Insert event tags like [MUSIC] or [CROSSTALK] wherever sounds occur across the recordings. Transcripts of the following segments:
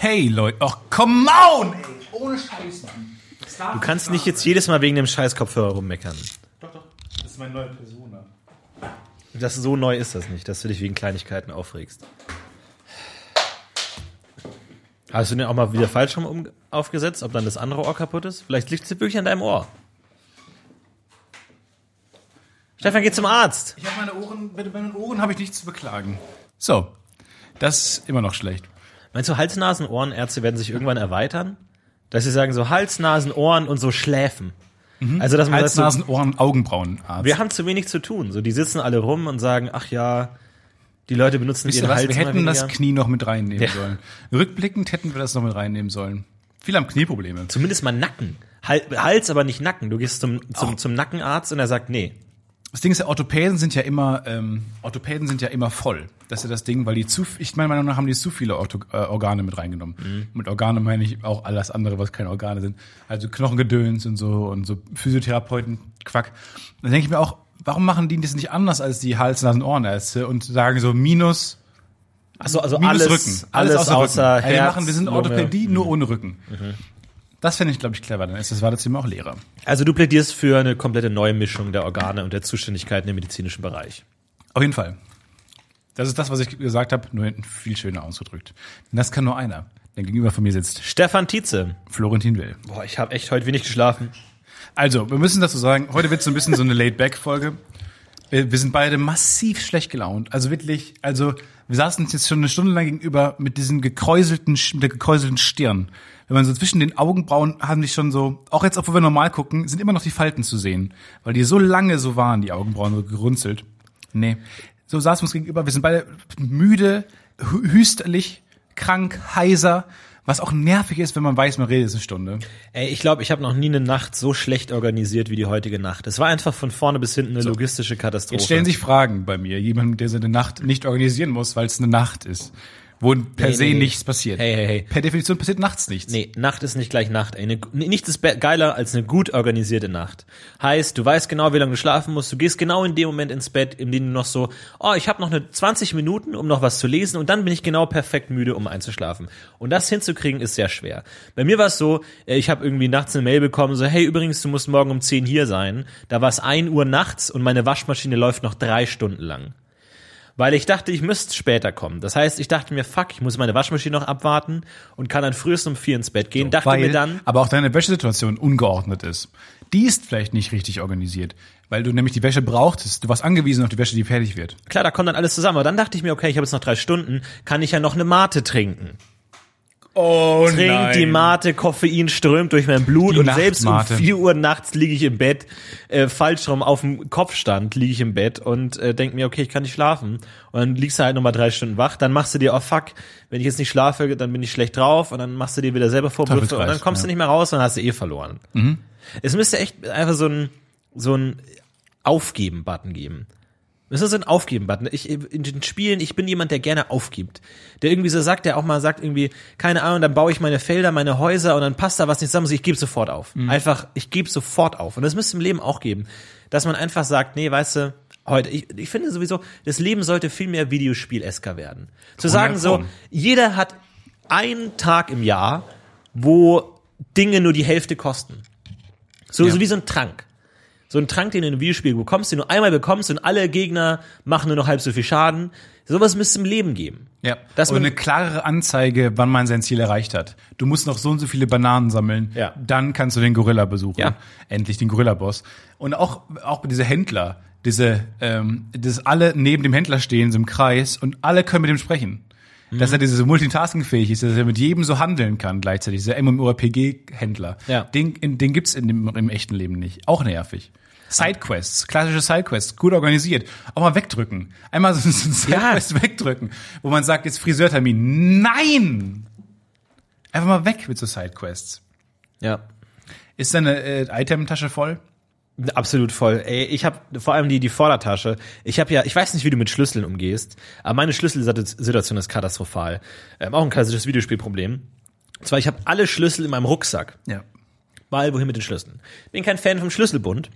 Hey Leute, ach come on! Ey. Ohne Scheiß, Mann. Du kannst nicht jetzt jedes Mal wegen dem scheiß Kopfhörer rummeckern. Doch, doch. Das ist meine neue Persona. Das so neu ist das nicht, dass du dich wegen Kleinigkeiten aufregst. Hast du den auch mal wieder falsch rum um aufgesetzt, ob dann das andere Ohr kaputt ist? Vielleicht liegt es wirklich an deinem Ohr. Stefan, geh zum Arzt. Ich habe meine Ohren, bei meinen Ohren habe ich nichts zu beklagen. So, das ist immer noch schlecht. Meinst du, Hals, Nasen, Ohrenärzte werden sich irgendwann erweitern? Dass sie sagen so Hals, Nasen, Ohren und so Schläfen. Also, dass man Hals, so, Nasen, Ohren, Augenbrauen. Arzt. wir haben zu wenig zu tun. So, die sitzen alle rum und sagen, ach ja, die Leute benutzen Wisst ihr ihren was? Hals Wir hätten das. Knie noch mit reinnehmen Ja. sollen. Rückblickend hätten wir das noch mit reinnehmen sollen. Viele haben Knieprobleme. Zumindest mal Nacken. Hal- Hals, aber nicht Nacken. Du gehst zum, zum, Oh. zum Nackenarzt und er sagt, nee. Das Ding ist, ja, Orthopäden sind ja immer, ähm, Orthopäden sind ja immer voll. Das ist ja das Ding, weil die zu, ich meiner Meinung nach haben die zu viele Ortho, äh, Organe mit reingenommen. Mhm. Mit Organe meine ich auch alles andere, was keine Organe sind. Also Knochengedöns und so und so Physiotherapeuten, Quack. Dann denke ich mir auch, warum machen die das nicht anders als die Hals-, Nasen-, Ohrenärzte und sagen so minus, Achso, also minus alles, Rücken. alles, außer, Rücken. Also wir Herz, machen, wir sind Lunge. Orthopädie nur ohne Rücken. Das fände ich, glaube ich, clever. Dann ist das Wartezimmer auch leerer. Also du plädierst für eine komplette Neumischung der Organe und der Zuständigkeiten im medizinischen Bereich. Auf jeden Fall. Das ist das, was ich gesagt habe, nur hinten viel schöner ausgedrückt. Und das kann nur einer. Der gegenüber von mir sitzt Stefan Tietze. Florentin Will. Boah, ich habe echt heute wenig geschlafen. Also, wir müssen dazu sagen, heute wird so ein bisschen so eine Laid-Back-Folge. Wir, wir sind beide massiv schlecht gelaunt. Also wirklich, also wir saßen uns jetzt schon eine Stunde lang gegenüber mit diesem gekräuselten, mit der gekräuselten Stirn. Wenn man so zwischen den Augenbrauen haben die schon so, auch jetzt, obwohl wir normal gucken, sind immer noch die Falten zu sehen. Weil die so lange so waren, die Augenbrauen so gerunzelt. Nee. So saßen wir uns gegenüber, wir sind beide müde, hü- hüsterlich, krank, heiser, was auch nervig ist, wenn man weiß, man redet eine Stunde. Ey, ich glaube, ich habe noch nie eine Nacht so schlecht organisiert wie die heutige Nacht. Es war einfach von vorne bis hinten eine logistische Katastrophe. Jetzt stellen sich Fragen bei mir. Jemand, der seine Nacht nicht organisieren muss, weil es eine Nacht ist. Wo per Nee, se nee, nee. nichts passiert. Hey, hey, hey. Per Definition passiert nachts nichts. Nee, Nacht ist nicht gleich Nacht. Ey. Eine, nichts ist geiler als eine gut organisierte Nacht. Heißt, du weißt genau, wie lange du schlafen musst. Du gehst genau in dem Moment ins Bett, in dem du noch so, oh, ich habe noch eine 20 Minuten, um noch was zu lesen und dann bin ich genau perfekt müde, um einzuschlafen. Und das hinzukriegen ist sehr schwer. Bei mir war es so, äh, ich habe irgendwie nachts eine Mail bekommen, so, hey, übrigens, du musst morgen um 10 hier sein. Da war es 1 Uhr nachts und meine Waschmaschine läuft noch drei Stunden lang weil ich dachte, ich müsste später kommen. Das heißt, ich dachte mir, fuck, ich muss meine Waschmaschine noch abwarten und kann dann frühestens um vier ins Bett gehen. dachte weil mir dann, aber auch deine Wäschesituation ungeordnet ist. Die ist vielleicht nicht richtig organisiert, weil du nämlich die Wäsche brauchtest. Du warst angewiesen auf die Wäsche, die fertig wird. klar, da kommt dann alles zusammen. Aber dann dachte ich mir, okay, ich habe jetzt noch drei Stunden, kann ich ja noch eine Mate trinken. Oh Trink die Mate, Koffein strömt durch mein Blut Die und selbst um Nachtmate. 4 Uhr nachts liege ich im Bett, äh, falsch rum auf dem Kopfstand liege ich im Bett und äh, denk mir, okay, ich kann nicht schlafen. Und dann liegst du halt nochmal drei Stunden wach, dann machst du dir, oh fuck, wenn ich jetzt nicht schlafe, dann bin ich schlecht drauf und dann machst du dir wieder selber Vorwürfe und dann kommst du ja. nicht mehr raus und dann hast du eh verloren. Es müsste echt einfach so ein, so ein Aufgeben-Button geben. Es ist ein Aufgeben-Button. Ich, in den Spielen, ich bin jemand, der gerne aufgibt. Der irgendwie so sagt, der auch mal sagt irgendwie, keine Ahnung, dann baue ich meine Felder, meine Häuser und dann passt da was nicht zusammen. So, ich gebe sofort auf. Einfach, ich gebe sofort auf. Und das müsste im Leben auch geben. Dass man einfach sagt, nee, weißt du, heute, ich, ich finde sowieso, das Leben sollte viel mehr Videospiel-esker werden. Zu sagen so, jeder hat einen Tag im Jahr, wo Dinge nur die Hälfte kosten. So, Ja. so wie so ein Trank. So ein Trank, den du in einem Videospiel bekommst, den du einmal bekommst und alle Gegner machen nur noch halb so viel Schaden. Sowas müsste im Leben geben. Ja. Dass und eine klarere Anzeige, wann man sein Ziel erreicht hat. Du musst noch so und so viele Bananen sammeln. Ja. Dann kannst du den Gorilla besuchen. Ja. Endlich den Gorilla-Boss. Und auch, auch diese Händler, diese, ähm, dass alle neben dem Händler stehen, so im Kreis, und alle können mit ihm sprechen. Dass er diese Multitasking-fähig ist, dass er mit jedem so handeln kann gleichzeitig. Dieser MMORPG-Händler. Ja. Den, in, den gibt's in dem, im echten Leben nicht. Auch nervig. Sidequests, klassische Sidequests, gut organisiert. Auch mal wegdrücken. Einmal so ein Sidequest wegdrücken, wo man sagt, jetzt Friseurtermin. Nein! Einfach mal weg mit so Sidequests. Ja. Ist deine äh, Item-Tasche voll? Absolut voll. Ey, ich habe vor allem die die Vordertasche. Ich habe ja, ich weiß nicht, wie du mit Schlüsseln umgehst, aber meine Schlüsselsituation ist katastrophal. Ähm, auch ein klassisches Videospielproblem. Und zwar, ich habe alle Schlüssel in meinem Rucksack. Ja. Mal wohin mit den Schlüsseln. Bin kein Fan vom Schlüsselbund,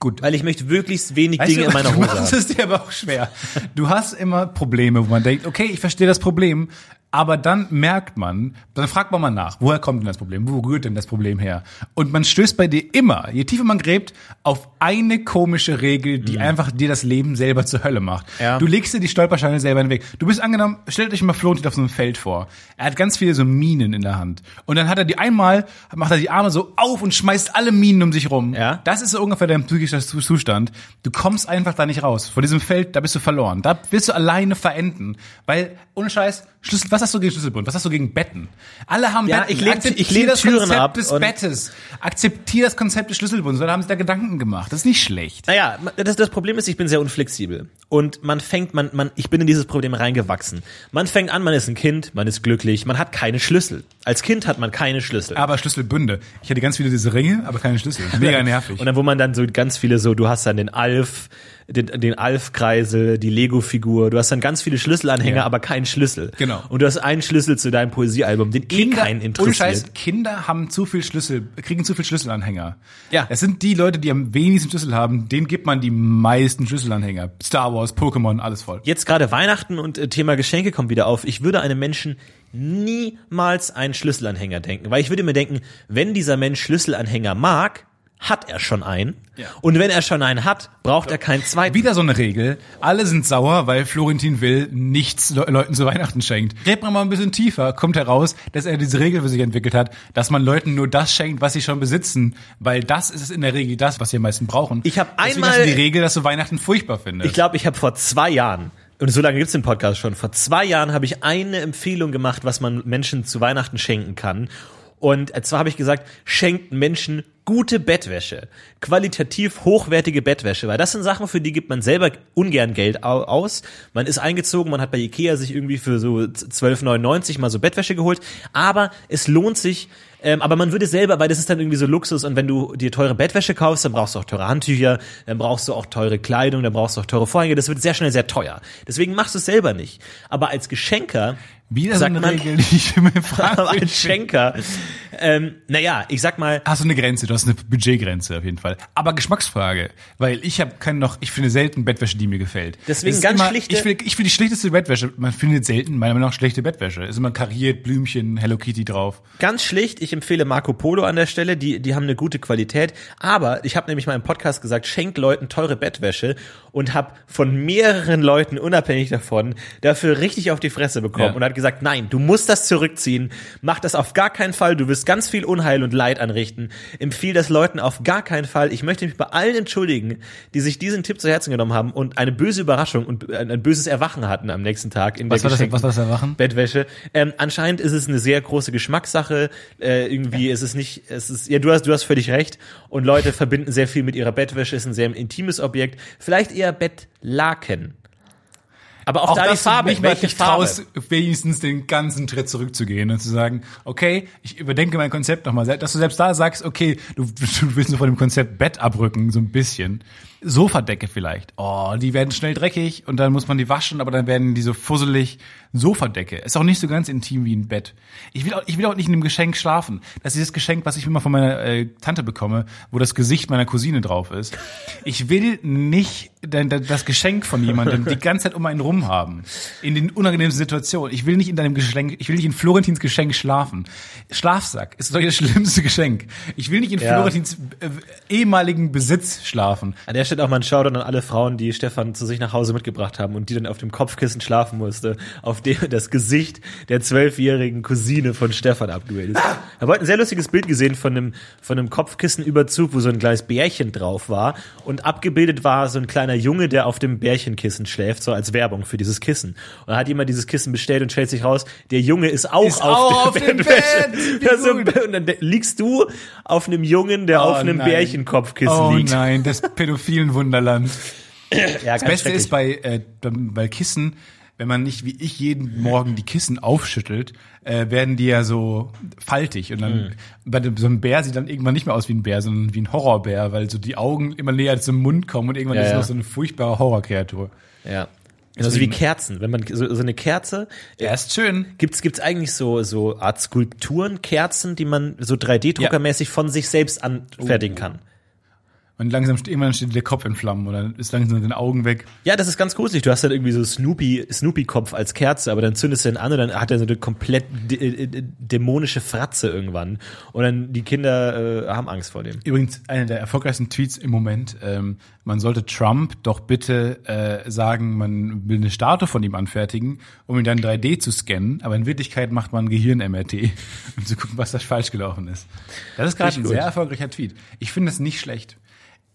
Gut. weil ich möchte möglichst wenig Weißt Dinge du, in meiner Hose haben. es dir aber auch schwer. Du hast immer Probleme, wo man denkt, okay, ich verstehe das Problem, Aber dann merkt man, dann fragt man mal nach, woher kommt denn das Problem? Wo rührt denn das Problem her? Und man stößt bei dir immer, je tiefer man gräbt, auf eine komische Regel, die einfach dir das Leben selber zur Hölle macht. Mhm. Ja. Du legst dir die Stolpersteine selber in den Weg. Du bist angenommen, stellt euch mal Florentin auf so einem Feld vor. Er hat ganz viele so Minen in der Hand. Und dann hat er die einmal, macht er die Arme so auf und schmeißt alle Minen um sich rum. Ja. Das ist so ungefähr dein psychischer Zu- Zustand. Du kommst einfach da nicht raus. Vor diesem Feld, da bist du verloren. Da wirst du alleine verenden. Weil, ohne Scheiß, Schlüssel, was hast du gegen Schlüsselbund? Was hast du gegen Betten? Alle haben Ja, Betten. ich Akzeptier ich leg das Türen Konzept ab des Bettes. Akzeptier das Konzept des Schlüsselbunds. Weil da haben sie da Gedanken gemacht. Das ist nicht schlecht. Naja, das, das Problem ist, ich bin sehr unflexibel. Und man fängt, man, man, ich bin in dieses Problem reingewachsen. Man fängt an, man ist ein Kind, man ist glücklich, man hat keine Schlüssel. Als Kind hat man keine Schlüssel. Aber Schlüsselbünde. Ich hatte ganz viele diese Ringe, aber keine Schlüssel. Mega [LAUGHS] nervig. Und dann, wo man dann so ganz viele so, du hast dann den Alf, den, den Alf-Kreisel, die Lego-Figur, du hast dann ganz viele Schlüsselanhänger, Ja. aber keinen Schlüssel. Genau. Und du hast einen Schlüssel zu deinem Poesiealbum, den eh keinen ohne interessiert. Scheiß, Kinder haben zu viel Schlüssel, kriegen zu viel Schlüsselanhänger. Ja. Das sind die Leute, die am wenigsten Schlüssel haben, denen gibt man die meisten Schlüsselanhänger. Star Wars, Pokémon, alles voll. Jetzt gerade Weihnachten und äh, Thema Geschenke kommt wieder auf. Ich würde einem Menschen niemals einen Schlüsselanhänger denken, weil ich würde mir denken, wenn dieser Mensch Schlüsselanhänger mag, hat er schon einen. Ja. Und wenn er schon einen hat, braucht er keinen zweiten. Wieder so eine Regel. Alle sind sauer, weil Florentin Will nichts Le Leuten zu Weihnachten schenkt. Gräbt man mal ein bisschen tiefer, kommt heraus, dass er diese Regel für sich entwickelt hat, dass man Leuten nur das schenkt, was sie schon besitzen, weil das ist in der Regel das, was sie am meisten brauchen. Ich hab Deswegen einmal- die Regel, dass du Weihnachten furchtbar findest. Ich glaube, ich habe vor zwei Jahren, und so lange gibt's den Podcast schon, vor zwei Jahren habe ich eine Empfehlung gemacht, was man Menschen zu Weihnachten schenken kann. Und zwar habe ich gesagt, schenkt Menschen gute Bettwäsche, qualitativ hochwertige Bettwäsche, weil das sind Sachen, für die gibt man selber ungern Geld au- aus. Man ist eingezogen, man hat bei Ikea sich irgendwie für so 12,99 mal so Bettwäsche geholt, aber es lohnt sich, ähm, aber man würde selber, weil das ist dann irgendwie so Luxus und wenn du dir teure Bettwäsche kaufst, dann brauchst du auch teure Handtücher, dann brauchst du auch teure Kleidung, dann brauchst du auch teure Vorhänge, das wird sehr schnell sehr teuer. Deswegen machst du es selber nicht. Aber als Geschenker, Wieder so sagt eine man, Regel, die ich aber [LAUGHS] frage. als Schenker, ähm, naja, ich sag mal, Hast du eine Grenze, du hast eine Budgetgrenze auf jeden Fall. Aber Geschmacksfrage, weil ich habe keinen noch, ich finde selten Bettwäsche, die mir gefällt. Deswegen Es ist ganz immer, schlichte- Ich will, ich will die schlechteste Bettwäsche. Man findet selten meiner Meinung nach schlechte Bettwäsche. Ist immer kariert, Blümchen, Hello Kitty drauf. Ganz schlicht, ich empfehle Marco Polo an der Stelle, die, die haben eine gute Qualität. Aber ich habe nämlich mal im Podcast gesagt, schenkt Leuten teure Bettwäsche und habe von mehreren Leuten, unabhängig davon, dafür richtig auf die Fresse bekommen Ja. und hat gesagt, nein, du musst das zurückziehen, mach das auf gar keinen Fall, du wirst ganz viel Unheil und Leid anrichten. Empfiehl das Leuten auf gar keinen Fall. Ich möchte mich bei allen entschuldigen, die sich diesen Tipp zu Herzen genommen haben und eine böse Überraschung und ein, böses Erwachen hatten am nächsten Tag in Was der war das- was war das Erwachen? Bettwäsche. Ähm, anscheinend ist es eine sehr große Geschmackssache. Äh, irgendwie ist es nicht, es ist, ja, du hast, du hast völlig recht. Und Leute verbinden sehr viel mit ihrer Bettwäsche, ist ein sehr intimes Objekt. Vielleicht eher Bettlaken. Aber auch, da die Farbe, nicht mal welche dich Farbe? traust, wenigstens den ganzen Tritt zurückzugehen und zu sagen, okay, ich überdenke mein Konzept nochmal. Dass du selbst da sagst, okay, du, [LAUGHS] du willst nur von dem Konzept Bett abrücken, so ein bisschen. Sofadecke vielleicht. Oh, die werden schnell dreckig und dann muss man die waschen, aber dann werden die so fusselig. Sofadecke. Ist auch nicht so ganz intim wie ein Bett. Ich will auch, ich will auch nicht in einem Geschenk schlafen. Das ist das Geschenk, was ich immer von meiner äh, Tante bekomme, wo das Gesicht meiner Cousine drauf ist. Ich will nicht das Geschenk von jemandem die ganze Zeit um einen rum haben. In den unangenehmsten Situationen. Ich will nicht in deinem Geschenk, ich will nicht in Florentins Geschenk schlafen. Schlafsack ist doch das schlimmste Geschenk. Ich will nicht in Ja. Florentins äh, ehemaligen Besitz schlafen. An der Stelle auch mal ein Shoutout an alle Frauen, die Stefan zu sich nach Hause mitgebracht haben und die dann auf dem Kopfkissen schlafen musste, auf dem das Gesicht der zwölfjährigen Cousine von Stefan abgebildet ist. Ich habe heute ein sehr lustiges Bild gesehen von einem, von einem Kopfkissenüberzug, wo so ein kleines Bärchen drauf war und abgebildet war so ein kleiner Junge, der auf dem Bärchenkissen schläft, so als Werbung für dieses Kissen. Und dann hat jemand dieses Kissen bestellt und stellt sich raus, der Junge ist auch Ist auf, auf dem. Bett. [LAUGHS] So, und dann liegst du auf einem Jungen, der auf einem nein. Bärchenkopfkissen Oh liegt. nein, das pädophilen Wunderland. Ja, Das Beste ist bei, äh, bei Kissen, wenn man nicht wie ich jeden Morgen die Kissen aufschüttelt, äh, werden die ja so faltig und Mhm. dann bei dem, so einem Bär sieht dann irgendwann nicht mehr aus wie ein Bär, sondern wie ein Horrorbär, weil so die Augen immer näher zum Mund kommen und irgendwann Ja, ist es ja. noch so eine furchtbare Horrorkreatur. Ja. Also wie Kerzen. Wenn man so, so eine Kerze, Ja, ist schön. gibt's gibt's eigentlich so so Art Skulpturen, Kerzen, die man so 3D-druckermäßig von sich selbst anfertigen kann. Und langsam steht, irgendwann steht der Kopf in Flammen dann ist langsam den Augen weg. Ja, das ist ganz gruselig. Du hast dann irgendwie so Snoopy, Snoopy-Kopf als Kerze, aber dann zündest du den an und dann hat er so eine komplett dä- äh, dämonische Fratze irgendwann. Und dann die Kinder äh, haben Angst vor dem. Übrigens, einer der erfolgreichsten Tweets im Moment, ähm, man sollte Trump doch bitte äh, sagen, man will eine Statue von ihm anfertigen, um ihn dann 3D zu scannen, aber in Wirklichkeit macht man Gehirn-MRT, [LAUGHS] um zu gucken, was da falsch gelaufen ist. Das ist gerade ein Richtig sehr gut. erfolgreicher Tweet. Ich finde das nicht schlecht.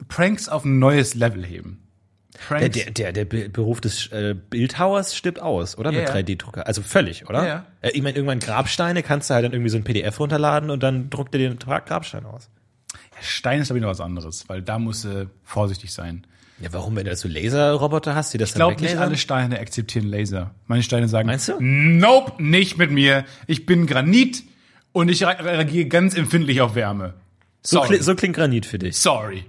Pranks auf ein neues Level heben. Der, Pranks. der, der, der Be- Beruf des äh, Bildhauers stirbt aus, oder? Ja, Mit ja. 3D-Drucker. Also völlig, oder? Ja, ja. Äh, ich meine, irgendwann Grabsteine kannst du halt dann irgendwie so ein PDF runterladen und dann druckt er den Grabstein aus. Stein ist aber wieder was anderes, weil da musst du vorsichtig sein. Ja, warum, wenn du so Laserroboter hast, die das Ich glaube nicht alle Steine akzeptieren Laser. Manche Steine sagen, Meinst du? Nope, nicht mit mir. Ich bin Granit und ich re- reagiere ganz empfindlich auf Wärme. So, kli so klingt Granit für dich. Sorry.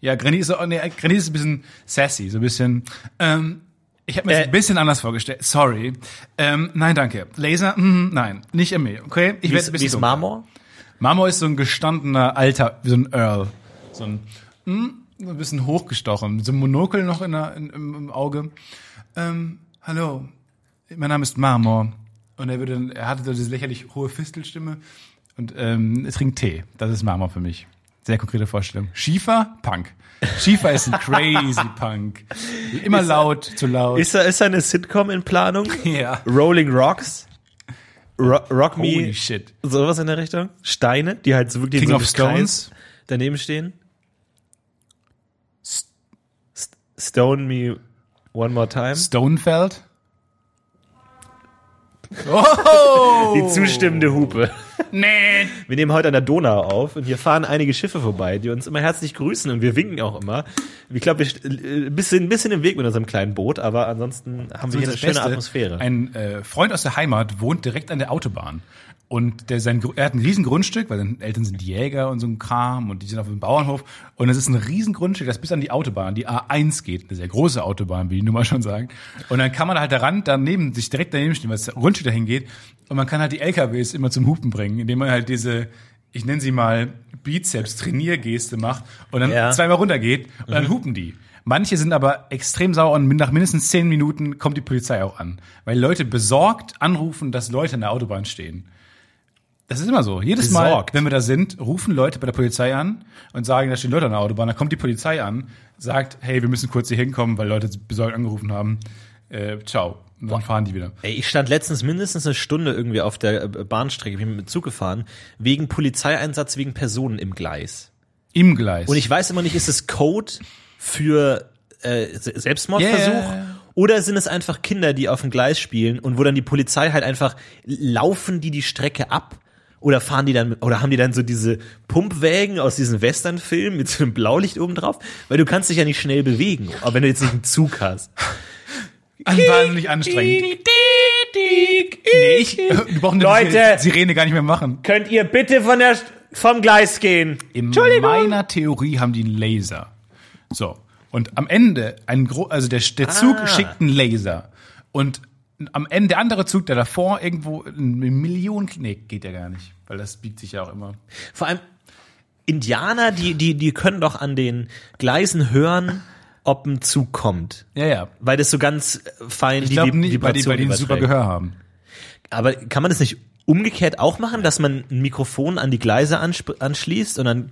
Ja, Granit ist, so- nee, Granit ist ein bisschen sassy, so ein bisschen. Ähm, ich habe mir das Äh. ein bisschen anders vorgestellt. Sorry. Ähm, nein, danke. Laser, mm, nein, nicht in mir. Okay, ich Wie werde ein wie bisschen ist dunkler. Marmor? Marmor ist so ein gestandener Alter, wie so ein Earl. So ein, mm, so ein bisschen hochgestochen. So ein Monokel noch in der, in, im, im Auge. Ähm, hallo, mein Name ist Marmor. Und er würde, er hatte so diese lächerlich hohe Fistelstimme und ähm, er trinkt Tee. Das ist Marmor für mich. Sehr konkrete Vorstellung. Schiefer, Punk. Schiefer ist ein crazy [LAUGHS] Punk. Immer laut, zu laut. Ist da, ist da eine Sitcom in Planung? [LAUGHS] ja. Rolling Rocks? Ro Rock Holy Me? shit. Sowas in der Richtung? Steine, die halt so wirklich King in so of Stones? Daneben stehen? St Stone Me One More Time? Stonefeld. [LAUGHS] Oh! Die zustimmende Hupe. Nee. Wir nehmen heute an der Donau auf und hier fahren einige Schiffe vorbei, die uns immer herzlich grüßen und wir winken auch immer. Ich glaube, wir st- äh, ein bisschen, ein bisschen im Weg mit unserem kleinen Boot, aber ansonsten haben wir hier eine das schöne Beste, Atmosphäre. Ein äh, Freund aus der Heimat wohnt direkt an der Autobahn. Und der, sein, er hat ein riesen Grundstück, weil seine Eltern sind Jäger und so ein Kram und die sind auf dem Bauernhof. Und es ist ein riesen Grundstück, das bis an die Autobahn, die A1 geht, eine sehr große Autobahn, wie die Nummer schon sagen. Und dann kann man halt daran, daneben, sich direkt daneben stehen, weil das Grundstück dahin geht. Und man kann halt die LKWs immer zum Hupen bringen, indem man halt diese, ich nenne sie mal Bizeps-Trainiergeste macht und dann Ja. zweimal runtergeht und dann hupen die. Manche sind aber extrem sauer und nach mindestens zehn Minuten kommt die Polizei auch an. Weil Leute besorgt anrufen, dass Leute an der Autobahn stehen. Das ist immer so. Jedes Mal, Besorgt. wenn wir da sind, rufen Leute bei der Polizei an und sagen, da stehen Leute an der Autobahn. Dann kommt die Polizei an, sagt, hey, wir müssen kurz hier hinkommen, weil Leute besorgt angerufen haben. Äh, ciao. Und dann fahren die wieder. Ey, ich stand letztens mindestens eine Stunde irgendwie auf der äh, Bahnstrecke, bin mit dem Zug gefahren, wegen Polizeieinsatz wegen Personen im Gleis. Im Gleis. Und ich weiß immer nicht, ist es Code für äh, Se- Selbstmordversuch? Ja. Oder sind es einfach Kinder, die auf dem Gleis spielen und wo dann die Polizei halt einfach laufen die die Strecke ab? Oder fahren die dann, oder haben die dann so diese Pumpwägen aus diesen Westernfilmen mit so einem Blaulicht oben drauf? Weil du kannst dich ja nicht schnell bewegen, aber wenn du jetzt nicht einen Zug hast. wahnsinnig anstrengend. Nee, ich, wir brauchen Leute! die Sirene gar nicht mehr machen. Könnt ihr bitte von der, vom Gleis gehen? In meiner Theorie haben die einen Laser. So. Und am Ende, ein gro also der, der Zug Ah. schickt einen Laser. Und am Ende, der andere Zug, der davor irgendwo eine Million, nee, geht ja gar nicht. Weil das biegt sich ja auch immer. Vor allem Indianer, die, die, die können doch an den Gleisen hören, ob ein Zug kommt. Ja, ja. Weil das so ganz fein Ich die glaube Vib- nicht, weil die, weil die ein super. Gehör haben. Aber kann man das nicht umgekehrt auch machen, dass man ein Mikrofon an die Gleise anschließt und dann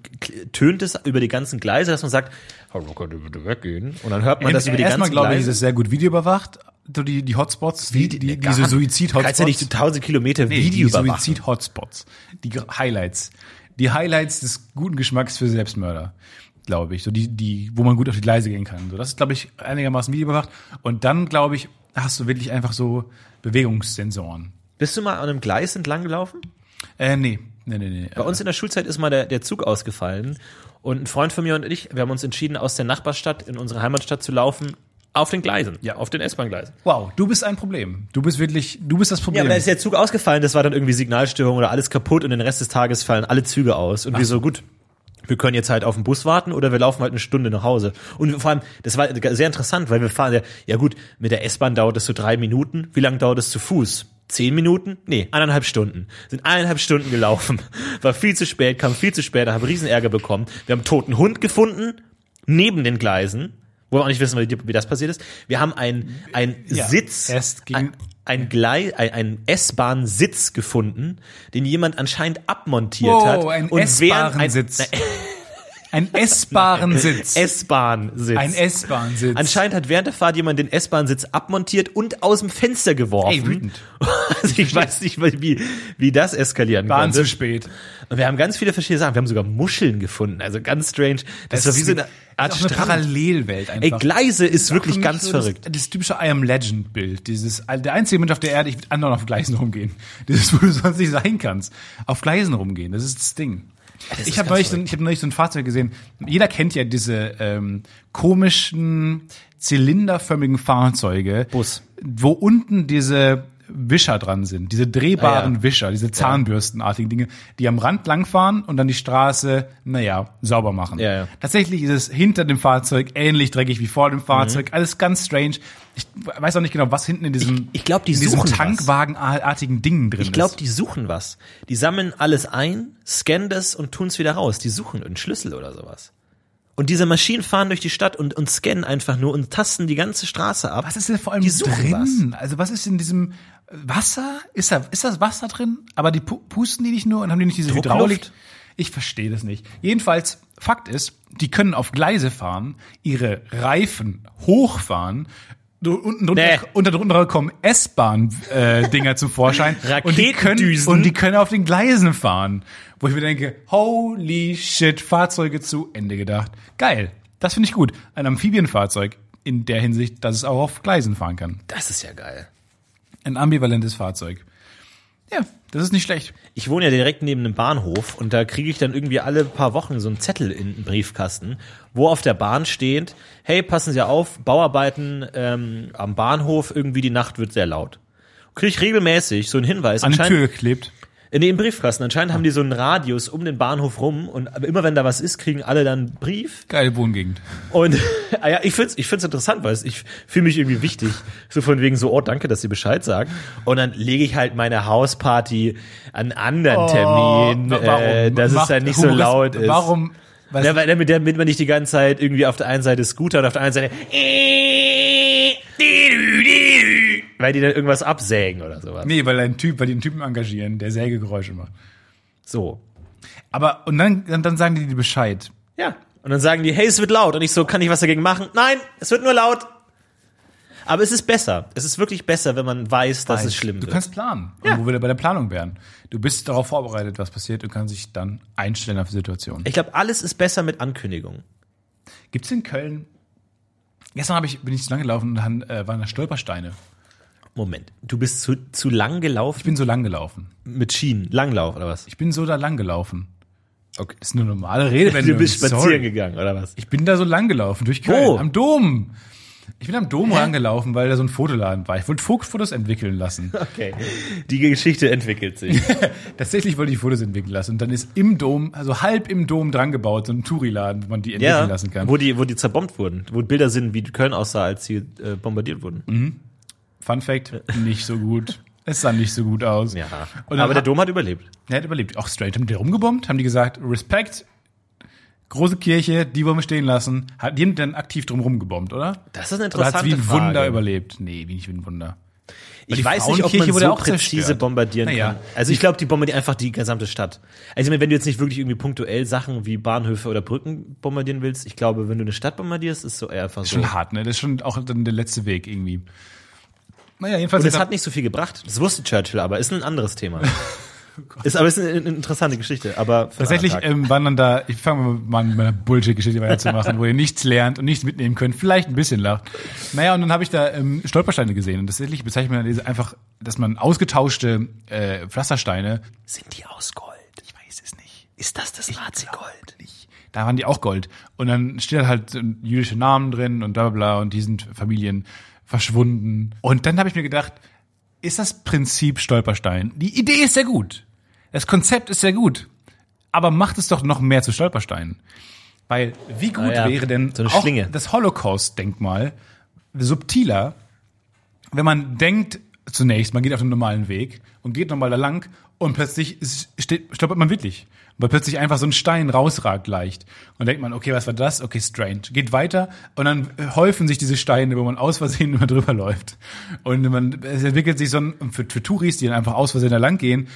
tönt es über die ganzen Gleise, dass man sagt, hallo, könnt ihr bitte weggehen? Und dann hört man das über die Erstmal ganzen glaube ich, ist Gleise. es sehr gut videoüberwacht. So die, die Hotspots, die, die, die, diese Suizid-Hotspots. Kannst ja nicht tausend Kilometer Nee, Video die. Suizid-Hotspots. Die Highlights. Die Highlights des guten Geschmacks für Selbstmörder, glaube ich. So die, die, wo man gut auf die Gleise gehen kann. So, das ist, glaube ich, einigermaßen videoüberwacht. Und dann, glaube ich, hast du wirklich einfach so Bewegungssensoren. Bist du mal an einem Gleis entlang gelaufen? Äh, nee. Nee, nee, nee. Bei uns in der Schulzeit ist mal der, der Zug ausgefallen und ein Freund von mir und ich, wir haben uns entschieden, aus der Nachbarstadt in unsere Heimatstadt zu laufen, auf den Gleisen, ja, auf den S-Bahn-Gleisen. Wow, du bist ein Problem. Du bist wirklich, du bist das Ja, Problem. aber da ist der Zug ausgefallen, das war dann irgendwie Signalstörung oder alles kaputt und den Rest des Tages fallen alle Züge aus. Und wir so, gut, wir können jetzt halt auf den Bus warten oder wir laufen halt eine Stunde nach Hause. Und vor allem, das war sehr interessant, weil wir fahren ja, ja gut, mit der S-Bahn dauert es so drei Minuten. Wie lange dauert es zu Fuß? Zehn Minuten? Nee, eineinhalb Stunden. Sind eineinhalb Stunden gelaufen. [LAUGHS] War viel zu spät, kam viel zu spät, haben riesen Ärger bekommen. Wir haben einen toten Hund gefunden. neben den Gleisen, wo wir auch nicht wissen, wie, wie das passiert ist. Wir haben ein, ein Ja, Sitz, ein, ein, Glei, ein, ein S-Bahn-Sitz gefunden, den jemand anscheinend abmontiert Wow, hat. ein während [LAUGHS] ein, essbaren Sitz. S-Bahn-Sitz. Ein S-Bahn-Sitz. Anscheinend hat während der Fahrt jemand den S-Bahn-Sitz abmontiert und aus dem Fenster geworfen. Ey, wütend. [LAUGHS] Also ich weiß nicht, wie, wie das eskalieren Waren konnte. zu spät. Und wir haben ganz viele verschiedene Sachen. Wir haben sogar Muscheln gefunden. Also ganz strange. Das, ist doch wie so eine Art ist eine. Parallelwelt einfach. Ey, Gleise ist wirklich ganz so verrückt. Das, das typische I am Legend Bild. Dieses, der einzige Mensch auf der Erde, ich will anderen auf Gleisen rumgehen. Dieses, wo du sonst nicht sein kannst. Auf Gleisen rumgehen. Das ist das Ding. Das ich habe neulich, so, ein- ich hab neulich so ein Fahrzeug gesehen. Jeder kennt ja diese ähm, komischen zylinderförmigen Fahrzeuge, Bus. wo unten diese Wischer dran sind, diese drehbaren Ah, ja. Wischer, diese Zahnbürstenartigen Dinge, die am Rand langfahren und dann die Straße, naja, sauber machen. Ja, ja. Tatsächlich ist es hinter dem Fahrzeug ähnlich dreckig wie vor dem Mhm. Fahrzeug. Alles ganz strange. Ich weiß auch nicht genau, was hinten in diesem, Ich- ich glaub, die in diesem was. Tankwagenartigen Dingen drin Ich glaube, ist. die suchen was. Die sammeln alles ein, scannen das und tun es wieder raus. Die suchen einen Schlüssel oder sowas. Und diese Maschinen fahren durch die Stadt und, und scannen einfach nur und tasten die ganze Straße ab. Was ist denn vor allem Die drin? Also was ist in diesem Wasser? Ist da, ist das Wasser drin? Aber die pu pusten die nicht nur und haben die nicht diese Druckluft? Hydraulik? Ich verstehe das nicht. Jedenfalls, Fakt ist, die können auf Gleise fahren, ihre Reifen hochfahren, unten drunter, Nee. unter drunter kommen S-Bahn-Dinger zum Vorschein. [LAUGHS] und die, können, und die können auf den Gleisen fahren. Wo ich mir denke, holy shit, Fahrzeuge zu Ende gedacht. Geil. Das finde ich gut. Ein Amphibienfahrzeug in der Hinsicht, dass es auch auf Gleisen fahren kann. Das ist ja geil. Ein ambivalentes Fahrzeug. Ja, das ist nicht schlecht. Ich wohne ja direkt neben einem Bahnhof und da kriege ich dann irgendwie alle paar Wochen so einen Zettel in den Briefkasten, wo auf der Bahn steht, hey, passen Sie auf, Bauarbeiten ähm, am Bahnhof, irgendwie die Nacht wird sehr laut. Kriege ich regelmäßig so einen Hinweis. An die Tür geklebt. In dem Briefkasten. Anscheinend haben die so einen Radius um den Bahnhof rum und immer wenn da was ist, kriegen alle dann einen Brief. Geile Wohngegend. Und [LAUGHS] ah ja, ich find's, ich find's interessant, weil ich fühle mich irgendwie wichtig. So von wegen so, oh, danke, dass Sie Bescheid sagen. Und dann lege ich halt meine Hausparty an einen anderen Termin, Oh, warum? äh, dass es dann nicht so Humorist- laut ist. Warum? Was, Ja, weil damit, damit man nicht die ganze Zeit irgendwie auf der einen Seite Scooter und auf der anderen Seite weil die dann irgendwas absägen oder sowas. nee, weil ein Typ, weil die einen Typen engagieren, der Sägegeräusche macht. So. Aber, und dann, dann, dann sagen die dir Bescheid. Ja. Und dann sagen die, hey, es wird laut. Und ich so, kann ich was dagegen machen? Nein, es wird nur laut. Aber es ist besser. Es ist wirklich besser, wenn man weiß, dass es schlimm Du wird. kannst planen. Ja. Und wo wir bei der Planung wären. Du bist darauf vorbereitet, was passiert und kannst dich dann einstellen auf die Situation. Ich glaube, alles ist besser mit Ankündigungen. Gibt's in Köln? Gestern hab ich, bin ich zu lang gelaufen und dann äh, waren da Stolpersteine. Moment, du bist zu, zu lang gelaufen Ich bin so lang gelaufen. mit Schienen. Langlauf oder was? Ich bin so da lang gelaufen. Okay. Das ist eine normale Redewendung. Du bist spazieren Sorry. gegangen oder was? Ich bin da so lang gelaufen, durch Köln, Wo? am Dom. Ich bin am Dom rangelaufen, weil da so ein Fotoladen war. Ich wollte Fotos entwickeln lassen. [LAUGHS] Okay. Die Geschichte entwickelt sich. [LAUGHS] Tatsächlich wollte ich Fotos entwickeln lassen. Und dann ist im Dom, also halb im Dom dran gebaut, so ein Touriladen, wo man die entwickeln ja, lassen kann. wo die, wo die zerbombt wurden. Wo Bilder sind, wie Köln aussah, als sie äh, bombardiert wurden. Fun Fact, nicht so gut. Es sah nicht so gut aus. Ja. Aber der Dom hat überlebt. Er hat überlebt. Auch straight. Haben die rumgebombt? Haben die gesagt, Respekt, große Kirche, die wollen wir stehen lassen. Hat die haben dann aktiv drum rumgebombt, oder? Das ist eine Oder hat interessante wie ein Frage. Wunder überlebt? Nee, wie nicht wie ein Wunder. Ich weiß nicht, ob man so auch präzise zerstört. bombardieren Naja. kann. Also ich glaube, die bombardieren einfach die gesamte Stadt. Also ich meine, wenn du jetzt nicht wirklich irgendwie punktuell Sachen wie Bahnhöfe oder Brücken bombardieren willst, ich glaube, wenn du eine Stadt bombardierst, ist so eher einfach so. Schon hart, ne? Das ist schon auch dann der letzte Weg irgendwie. Naja, jedenfalls. Und es hat nicht so viel gebracht. Das wusste Churchill, aber ist ein anderes Thema. [LAUGHS] Oh ist aber ist eine, eine interessante Geschichte. Aber Tatsächlich ähm, waren dann da, ich fange mal an, mit meiner Bullshit-Geschichte weiterzumachen, wo ihr nichts lernt und nichts mitnehmen könnt, vielleicht ein bisschen lacht. Naja, und dann habe ich da ähm, Stolpersteine gesehen. Und tatsächlich bezeichnet man diese einfach, dass man ausgetauschte äh, Pflastersteine, sind die aus Gold? ich weiß es nicht, Ist das das Nazi-Gold? nicht. Da waren die auch Gold. Und dann steht halt jüdische Namen drin und bla bla bla und die sind Familien verschwunden. Und dann habe ich mir gedacht, ist das Prinzip Stolperstein? Die Idee ist sehr gut. Das Konzept ist sehr gut. Aber macht es doch noch mehr zu Stolpersteinen. Weil wie gut Ah ja, wäre denn so auch Schlinge. das Holocaust-Denkmal subtiler, wenn man denkt, zunächst, man geht auf den normalen Weg und geht nochmal da lang und plötzlich steht, stolpert man wirklich. Weil plötzlich einfach so ein Stein rausragt leicht. Und denkt man, okay, was war das? Okay, strange. Geht weiter und dann äh, häufen sich diese Steine, wo man aus Versehen [LAUGHS] immer drüber läuft. Und man, es entwickelt sich so ein, für, für Touris, die dann einfach aus Versehen da lang gehen,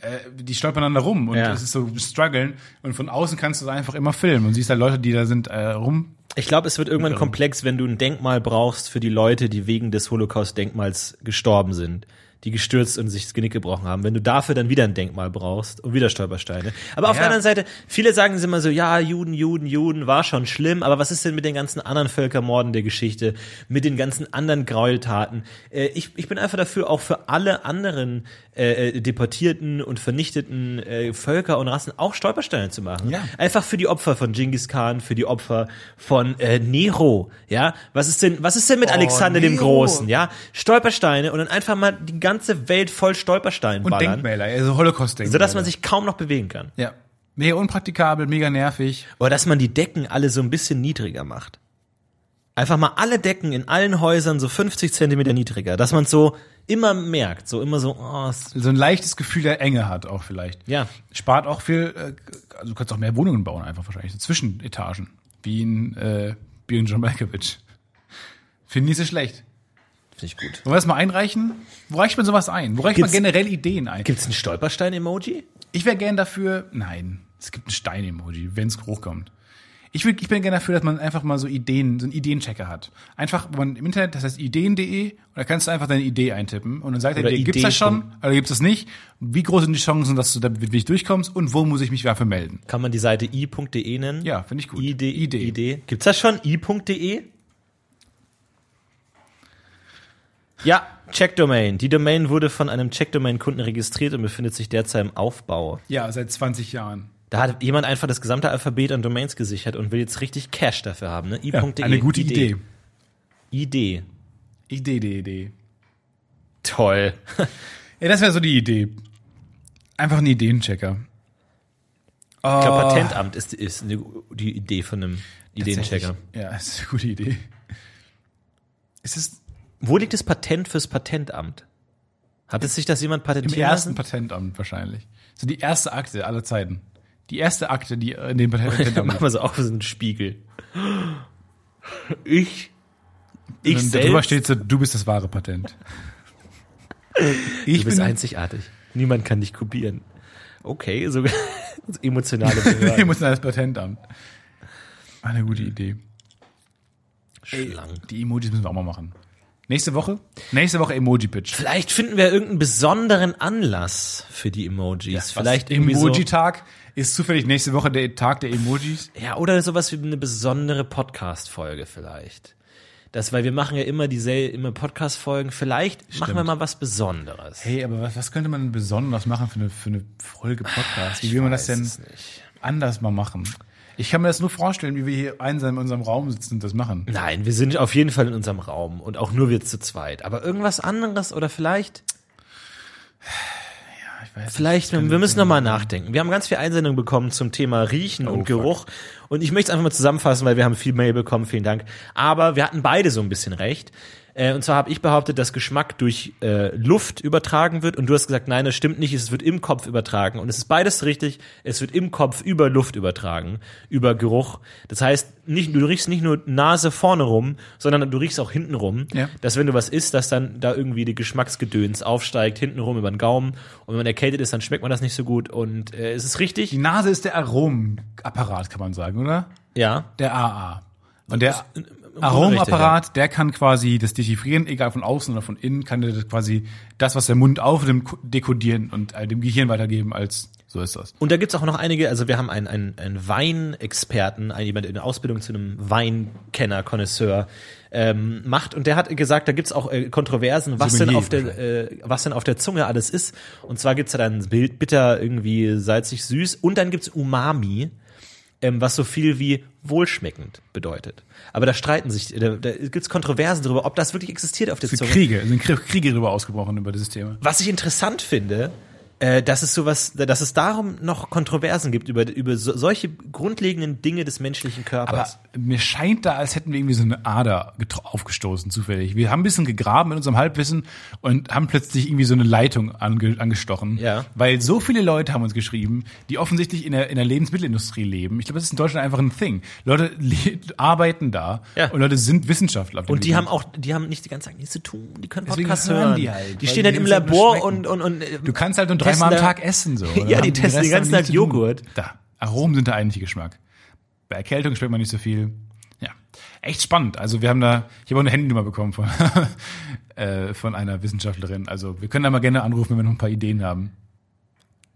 äh, die stolpern dann da rum und Ja. es ist so struggeln. Und von außen kannst du es einfach immer filmen und siehst da Leute, die da sind, äh, rum. Ich glaube, es wird irgendwann komplex, wenn du ein Denkmal brauchst für die Leute, die wegen des Holocaust-Denkmals gestorben sind, die gestürzt und sich das Genick gebrochen haben. Wenn du dafür dann wieder ein Denkmal brauchst und wieder Stolpersteine. Aber auf Ja. der anderen Seite, viele sagen es immer so, ja, Juden, Juden, Juden, war schon schlimm, aber was ist denn mit den ganzen anderen Völkermorden der Geschichte, mit den ganzen anderen Gräueltaten? Äh, ich, ich bin einfach dafür, auch für alle anderen äh, äh, deportierten und vernichteten äh, Völker und Rassen auch Stolpersteine zu machen. Ja. Einfach für die Opfer von Genghis Khan, für die Opfer von äh, Nero, ja? Was ist denn, was ist denn mit Oh, Alexander dem Nero. Großen, ja? Stolpersteine und dann einfach mal die ganze Welt voll Stolperstein Und ballern, Denkmäler, also Holocaust-Denkmäler. sodass man sich kaum noch bewegen kann. Ja. Mega unpraktikabel, mega nervig. Oder dass man die Decken alle so ein bisschen niedriger macht. Einfach mal alle Decken in allen Häusern so 50 Zentimeter niedriger, dass man so immer merkt, so immer so, oh, es- So ein leichtes Gefühl der Enge hat auch vielleicht. Ja. Spart auch viel, äh, also du kannst auch mehr Wohnungen bauen einfach wahrscheinlich, so Zwischenetagen. Wie in äh, Björn John Malkovich. Finde ich nicht so schlecht. finde ich gut. Wollen wir das mal einreichen? Wo reicht man sowas ein? Wo reicht Gibt's- man generell Ideen ein? Gibt's ein Stolperstein-Emoji? Ich wäre gern dafür, nein, es gibt ein Stein-Emoji, wenn es hochkommt. Ich, will, ich bin gern dafür, dass man einfach mal so Ideen, so einen Ideenchecker hat. Einfach, wo man im Internet, das heißt ideen.de, und da kannst du einfach deine Idee eintippen und dann sagt er Oder dir, gibt's das schon oder gibt's das nicht? Wie groß sind die Chancen, dass du da wirklich durchkommst und wo muss ich mich dafür melden? Kann man die Seite i.de nennen? Ja, finde ich gut. Idee, Idee. Idee. Gibt's das schon? i.de? Ja, Checkdomain. Die Domain wurde von einem Checkdomain-Kunden registriert und befindet sich derzeit im Aufbau. Ja, seit 20 Jahren. Da hat jemand einfach das gesamte Alphabet an Domains gesichert und will jetzt richtig Cash dafür haben. Ne? Ja, i.de. eine gute Idee. Idee. Idee, Idee, Idee. Toll. [LAUGHS] Ja, das wäre so die Idee. Einfach ein Ideenchecker. Ich glaube, Patentamt ist, ist eine- die Idee von einem Ideenchecker. Ja, das ist eine gute Idee. Ist es Wo liegt das Patent fürs Patentamt? Hat es sich das jemand im patentieren ersten lassen? Patentamt wahrscheinlich. So die erste Akte aller Zeiten. Die erste Akte, die in dem Dann [LAUGHS] Patentamt machen wir so auf so einen Spiegel. Ich. Ich Und darüber selbst. steht so, du bist das wahre Patent. du Ich bist bin einzigartig. Niemand kann dich kopieren. Okay, sogar [LAUGHS] emotionale Behörden. emotionales Patentamt. Eine gute Idee. Schlangen. Die Emojis müssen wir auch mal machen. Nächste Woche? Nächste Woche Emoji-Pitch. Vielleicht finden wir irgendeinen besonderen Anlass für die Emojis. Vielleicht irgendwie so. Ist zufällig nächste Woche der Tag der Emojis. Ja, oder sowas wie eine besondere Podcast-Folge vielleicht. Das, weil wir machen ja immer dieselbe, immer Podcast-Folgen. Vielleicht machen wir mal was Besonderes. Hey, aber was, was könnte man denn besonders machen für eine, für eine Folge Podcast? Wie will man das denn anders mal machen? Ich kann mir das nur vorstellen, wie wir hier einsam in unserem Raum sitzen und das machen. Nein, wir sind auf jeden Fall in unserem Raum und auch nur wir zu zweit. Aber irgendwas anderes oder vielleicht, vielleicht, wir müssen noch mal nachdenken. Wir haben ganz viel Einsendungen bekommen zum Thema Riechen und fuck. Geruch. Und ich möchte es einfach mal zusammenfassen, weil wir haben viel Mail bekommen, vielen Dank. Aber wir hatten beide so ein bisschen recht. Äh, Und zwar habe ich behauptet, dass Geschmack durch äh, Luft übertragen wird und du hast gesagt, nein, das stimmt nicht, es wird im Kopf übertragen und es ist beides richtig, es wird im Kopf über Luft übertragen, über Geruch. Das heißt, nicht, du riechst nicht nur Nase vorne rum, sondern du riechst auch hinten rum, Ja. dass wenn du was isst, dass dann da irgendwie die Geschmacksgedöns aufsteigt, hinten rum über den Gaumen und wenn man erkältet ist, dann schmeckt man das nicht so gut und äh, es ist richtig, Die Nase ist der Aromapparat, kann man sagen, oder? ja, Der AA. Und der Aromapparat, der kann quasi das dechiffrieren, egal von außen oder von innen, kann der das quasi das, was der Mund aufnimmt, ko- dekodieren und äh, dem Gehirn weitergeben als so ist das. Und da gibt's auch noch einige, also wir haben einen, einen, einen Weinexperten, einen jemand in der Ausbildung zu einem Weinkenner, Connoisseur ähm, macht. Und der hat gesagt, da gibt's auch äh, Kontroversen, was denn auf der äh, was denn auf der Zunge alles ist. Und zwar gibt's da dann Bild bitter, irgendwie salzig, süß. Und dann gibt's Umami, ähm, was so viel wie wohlschmeckend bedeutet. Aber da streiten sich, da, da gibt's Kontroversen darüber, ob das wirklich existiert auf der Es sind Zunge. Kriege, es sind Krie- Kriege darüber ausgebrochen über dieses Thema. Was ich interessant finde, äh, dass es sowas, dass es darum noch Kontroversen gibt über, über so, solche grundlegenden Dinge des menschlichen Aber Körpers. mir scheint da, als hätten wir irgendwie so eine Ader aufgestoßen, zufällig. Wir haben ein bisschen gegraben in unserem Halbwissen und haben plötzlich irgendwie so eine Leitung ange angestochen. Ja. Weil so viele Leute haben uns geschrieben, die offensichtlich in der, in der Lebensmittelindustrie leben. Ich glaube, das ist in Deutschland einfach ein Thing. Leute le- arbeiten da Ja. und Leute sind Wissenschaftler. und die Gebiet. haben auch, die haben nicht die ganze Zeit nichts zu tun. Die können Podcasts hören die halt, die stehen dann im den ganzen Labor und, und, und äh, Du kannst halt nur testen dreimal am Tag essen, so. [LAUGHS] Ja, die testen den ganzen Tag. Joghurt. Da. Aromen sind der eigentliche Geschmack. Bei Erkältung schmeckt man nicht so viel. Ja. Echt spannend. Also wir haben da, ich habe auch eine Handynummer bekommen von, [LAUGHS] äh, von einer Wissenschaftlerin. Also wir können da mal gerne anrufen, wenn wir noch ein paar Ideen haben.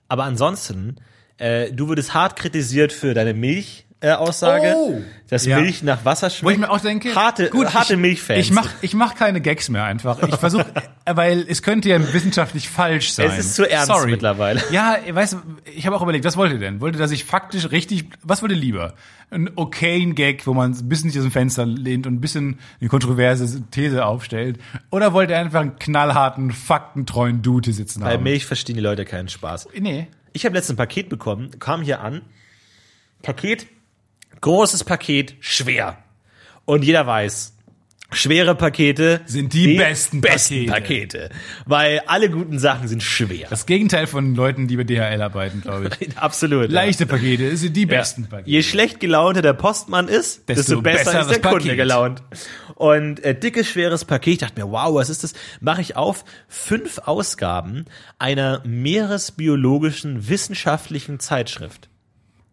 Aber ansonsten, äh, du wurdest hart kritisiert für deine Milch. Äh, Aussage, Oh! dass Ja. Milch nach Wasser schmeckt. Wo ich mir auch denke, harte, harte ich, Milchfans. Ich mach, ich mach keine Gags mehr einfach. Ich versuche, [LAUGHS] weil es könnte ja wissenschaftlich falsch sein. Es ist zu ernst Sorry. mittlerweile. Ja, weißt du, ich habe auch überlegt, was wollt ihr denn? Wollt ihr, dass ich faktisch richtig, was wollt ihr lieber? Ein okayen Gag, wo man ein bisschen sich aus dem Fenster lehnt und ein bisschen eine kontroverse These aufstellt? Oder wollt ihr einfach einen knallharten, faktentreuen Dude hier sitzen Bei haben? Milch verstehen die Leute keinen Spaß. Nee. Ich habe letztens ein Paket bekommen, kam hier an. Paket, großes Paket, schwer. Und jeder weiß, schwere Pakete Sind die besten besten Pakete. Pakete. Weil alle guten Sachen sind schwer. Das Gegenteil von Leuten, die bei DHL arbeiten, glaube ich. [LAUGHS] Absolut. Leichte Pakete sind die Ja. besten Pakete. Je schlecht gelaunter der Postmann ist, desto, Desto besser, besser ist der das Kunde Paket. gelaunt. Und äh, dickes, schweres Paket. Ich dachte mir, wow, was ist das? Mache ich auf fünf Ausgaben einer meeresbiologischen wissenschaftlichen Zeitschrift,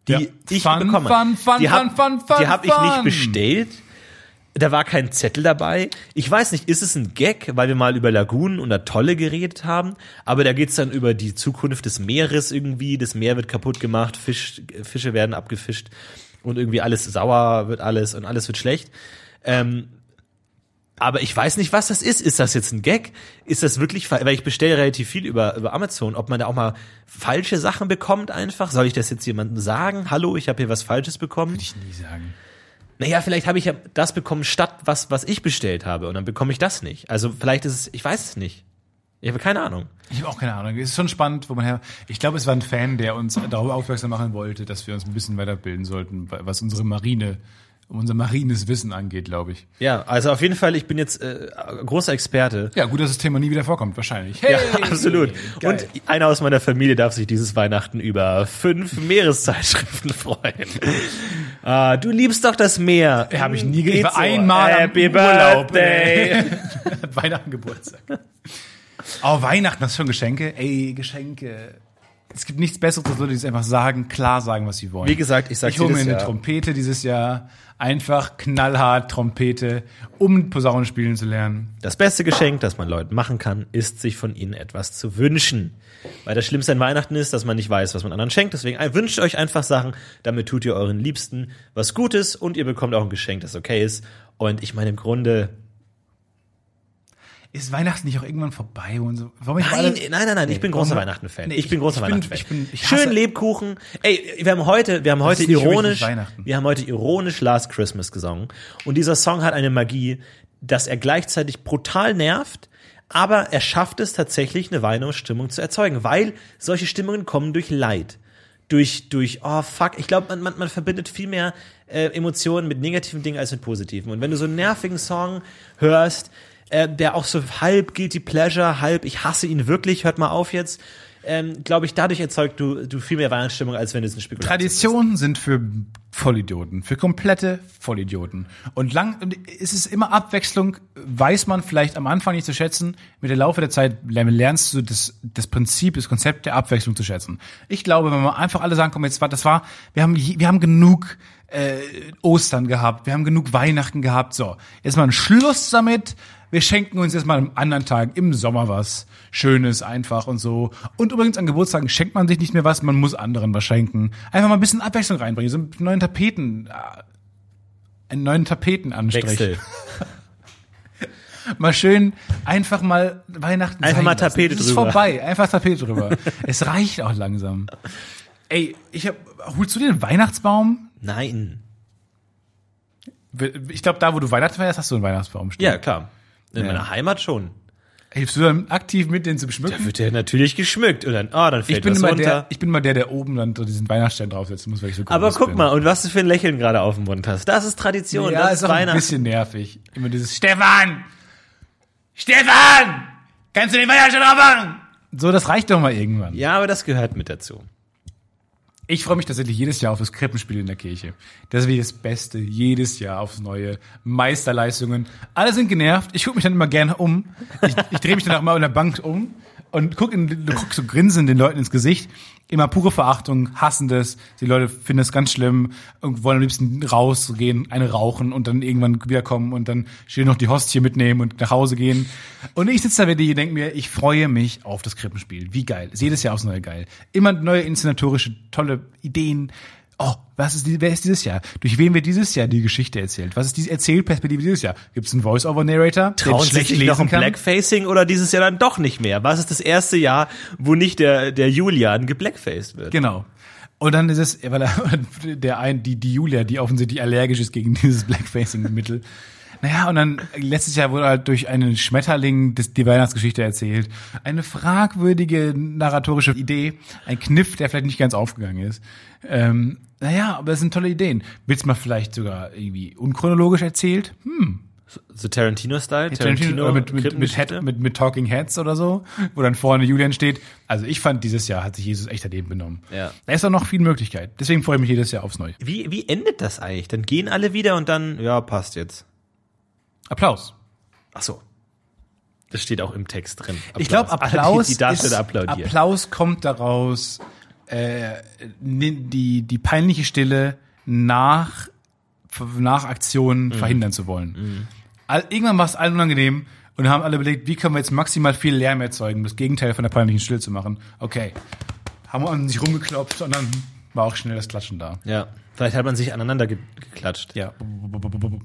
die Ja. ich Fun, bekomme. fun, fun, die habe ich nicht bestellt. Da war kein Zettel dabei. Ich weiß nicht, ist es ein Gag, weil wir mal über Lagunen und Atolle geredet haben, aber da geht's dann über die Zukunft des Meeres irgendwie. Das Meer wird kaputt gemacht, Fisch, Fische werden abgefischt und irgendwie alles sauer wird alles und alles wird schlecht. Ähm, aber ich weiß nicht, was das ist. Ist das jetzt ein Gag? Ist das wirklich, weil ich bestelle relativ viel über, über Amazon, ob man da auch mal falsche Sachen bekommt einfach? Soll ich das jetzt jemandem sagen? Hallo, ich habe hier was Falsches bekommen? ich nie sagen. Naja, vielleicht habe ich ja das bekommen statt was, was ich bestellt habe und dann bekomme ich das nicht. Also vielleicht ist es, ich weiß es nicht. Ich habe keine Ahnung. Ich habe auch keine Ahnung. Es ist schon spannend, wo man her. Ich glaube, es war ein Fan, der uns darüber aufmerksam machen wollte, dass wir uns ein bisschen weiterbilden sollten, was unsere Marine, unser marines Wissen angeht, glaube ich. Ja, also auf jeden Fall, ich bin jetzt äh, großer Experte. Ja, gut, dass das Thema nie wieder vorkommt, wahrscheinlich. Ja, [LAUGHS] absolut. geil. Und einer aus meiner Familie darf sich dieses Weihnachten über fünf Meereszeitschriften [LAUGHS] freuen. ah, du liebst doch das Meer. Habe ich nie so. einmal am Happy Urlaub. Birthday. [LAUGHS] Weihnachten, Geburtstag. Oh, Weihnachten, ist schon Geschenke? Ey, Geschenke. Es gibt nichts Besseres, als Leute, die es einfach sagen, klar sagen, was sie wollen. Wie gesagt, ich sag's Ich hole mir eine Jahr. Trompete dieses Jahr. Einfach knallhart Trompete, um Posaune spielen zu lernen. Das beste Geschenk, das man Leuten machen kann, ist, sich von ihnen etwas zu wünschen. Weil das Schlimmste an Weihnachten ist, dass man nicht weiß, was man anderen schenkt. Deswegen äh, wünscht euch einfach Sachen, damit tut ihr euren Liebsten was Gutes und ihr bekommt auch ein Geschenk, das okay ist. Und ich meine, im Grunde, Ist Weihnachten nicht auch irgendwann vorbei und so? Nein, nein, nein, nein, ich bin großer Weihnachten-Fan. Nee, ich bin großer ich bin- Weihnachten-Fan. ich bin- ich hasse- Schön Lebkuchen. Ey, wir haben heute, wir haben heute ironisch, wir haben heute ironisch Last Christmas gesungen. Und dieser Song hat eine Magie, dass er gleichzeitig brutal nervt, aber er schafft es tatsächlich, eine Weihnachtsstimmung zu erzeugen, weil solche Stimmungen kommen durch Leid. Durch, durch, oh fuck, ich glaube, man, man, man verbindet viel mehr äh, Emotionen mit negativen Dingen als mit positiven. Und wenn du so einen nervigen Song hörst, äh, der auch so halb Guilty Pleasure, halb ich hasse ihn wirklich, hört mal auf jetzt, ähm, glaube ich, dadurch erzeugt du, du viel mehr Weihnachtsstimmung, als wenn es ein Spekulation Traditionen sind für Vollidioten, für komplette Vollidioten. Und lang, und es ist immer Abwechslung, weiß man vielleicht am Anfang nicht zu schätzen. Mit der Laufe der Zeit lernst du das, das Prinzip, das Konzept der Abwechslung zu schätzen. Ich glaube, wenn wir einfach alle sagen, komm, jetzt war, das war, wir haben, wir haben genug äh, Ostern gehabt, wir haben genug Weihnachten gehabt, so. Jetzt mal ein Schluss damit. Wir schenken uns jetzt mal am anderen Tag im Sommer was Schönes, einfach und so. Und übrigens an Geburtstagen schenkt man sich nicht mehr was, man muss anderen was schenken. Einfach mal ein bisschen Abwechslung reinbringen, so einen neuen Tapeten, äh, einen neuen Tapetenanstrich. Wechsel. [LAUGHS] Mal schön einfach mal Weihnachten Einfach mal. Tapete Es ist drüber. vorbei, einfach Tapete drüber. es reicht auch langsam. Ey, ich hab, holst du dir einen Weihnachtsbaum? Nein. Ich glaube, da, wo du Weihnachten feierst, hast du einen Weihnachtsbaum stehen. Ja, klar. In Ja. meiner Heimat schon. Hilfst du dann aktiv mit, den zu beschmücken? Wird der natürlich geschmückt und dann, oh, dann fällt Ich bin was immer runter. der, ich bin immer der, der oben dann diesen Weihnachtsstern draufsetzen muss, weil ich so Aber guck bin. mal, und was du für ein Lächeln gerade auf dem Mund hast. Das ist Tradition, Ja, das ist ist auch ein Weihnachten. bisschen nervig. Immer dieses Stefan! Stefan! Kannst du den Weihnachtsstern drauf machen? So, das reicht doch mal irgendwann. Ja, aber das gehört mit dazu. Ich freue mich tatsächlich jedes Jahr auf das Krippenspiel in der Kirche. Das ist das Beste, jedes Jahr aufs neue. Meisterleistungen. Alle sind genervt. Ich gucke mich dann immer gerne um. Ich, ich drehe mich dann auch mal in der Bank um und guck, du guckst so grinsend den Leuten ins Gesicht. Immer pure Verachtung, hassen das. Die Leute finden es ganz schlimm und wollen am liebsten rausgehen, eine rauchen und dann irgendwann wiederkommen und dann schön noch die Hostie mitnehmen und nach Hause gehen. Und ich sitze da wirklich und denke mir, ich freue mich auf das Krippenspiel. Wie geil. Ist jedes Jahr aufs Neue geil. Immer neue inszenatorische, tolle Ideen. Oh, was ist, die- wer ist dieses Jahr? Durch wen wird dieses Jahr die Geschichte erzählt? Was ist die Erzählperspektive dieses Jahr? Gibt es einen Voice-Over-Narrator? Trauen sie sich noch ein Blackfacing oder dieses Jahr dann doch nicht mehr? Was ist das erste Jahr, wo nicht der, der Julian geblackfaced wird? Genau. Und dann ist es, weil er, [LAUGHS] der ein, die, die Julia, die offensichtlich allergisch ist gegen [LAUGHS] dieses Blackfacing-Mittel. Naja, und dann letztes Jahr wurde halt durch einen Schmetterling die Weihnachtsgeschichte erzählt. Eine fragwürdige narratorische Idee, ein Kniff, der vielleicht nicht ganz aufgegangen ist. Ähm, naja, aber es sind tolle Ideen. Willst du mal vielleicht sogar irgendwie unchronologisch erzählt? Hm, So Tarantino-Style? Tarantino, oder mit, mit, mit? Head, mit, mit Talking Heads oder so, wo dann vorne Julian steht. Also ich fand, dieses Jahr hat sich Jesus echt daneben benommen. Ja. Da ist auch noch viel Möglichkeit. Deswegen freue ich mich jedes Jahr aufs Neue. Wie, wie endet das eigentlich? Dann gehen alle wieder und dann, ja, passt jetzt. Applaus. Ach so. Das steht auch im Text drin. Ich glaube, Alle, Applaus, [LAUGHS] Die, die Darsteller ist, applaudieren. Applaus kommt daraus, äh, die, die peinliche Stille nach, nach Aktionen Mhm. verhindern zu wollen. All, irgendwann war es allen unangenehm und haben alle überlegt, wie können wir jetzt maximal viel Lärm erzeugen, um das Gegenteil von der peinlichen Stille zu machen. Okay. Haben wir an sich rumgeklopft und dann war auch schnell das Klatschen da. ja. Vielleicht hat man sich aneinander ge geklatscht. Ja.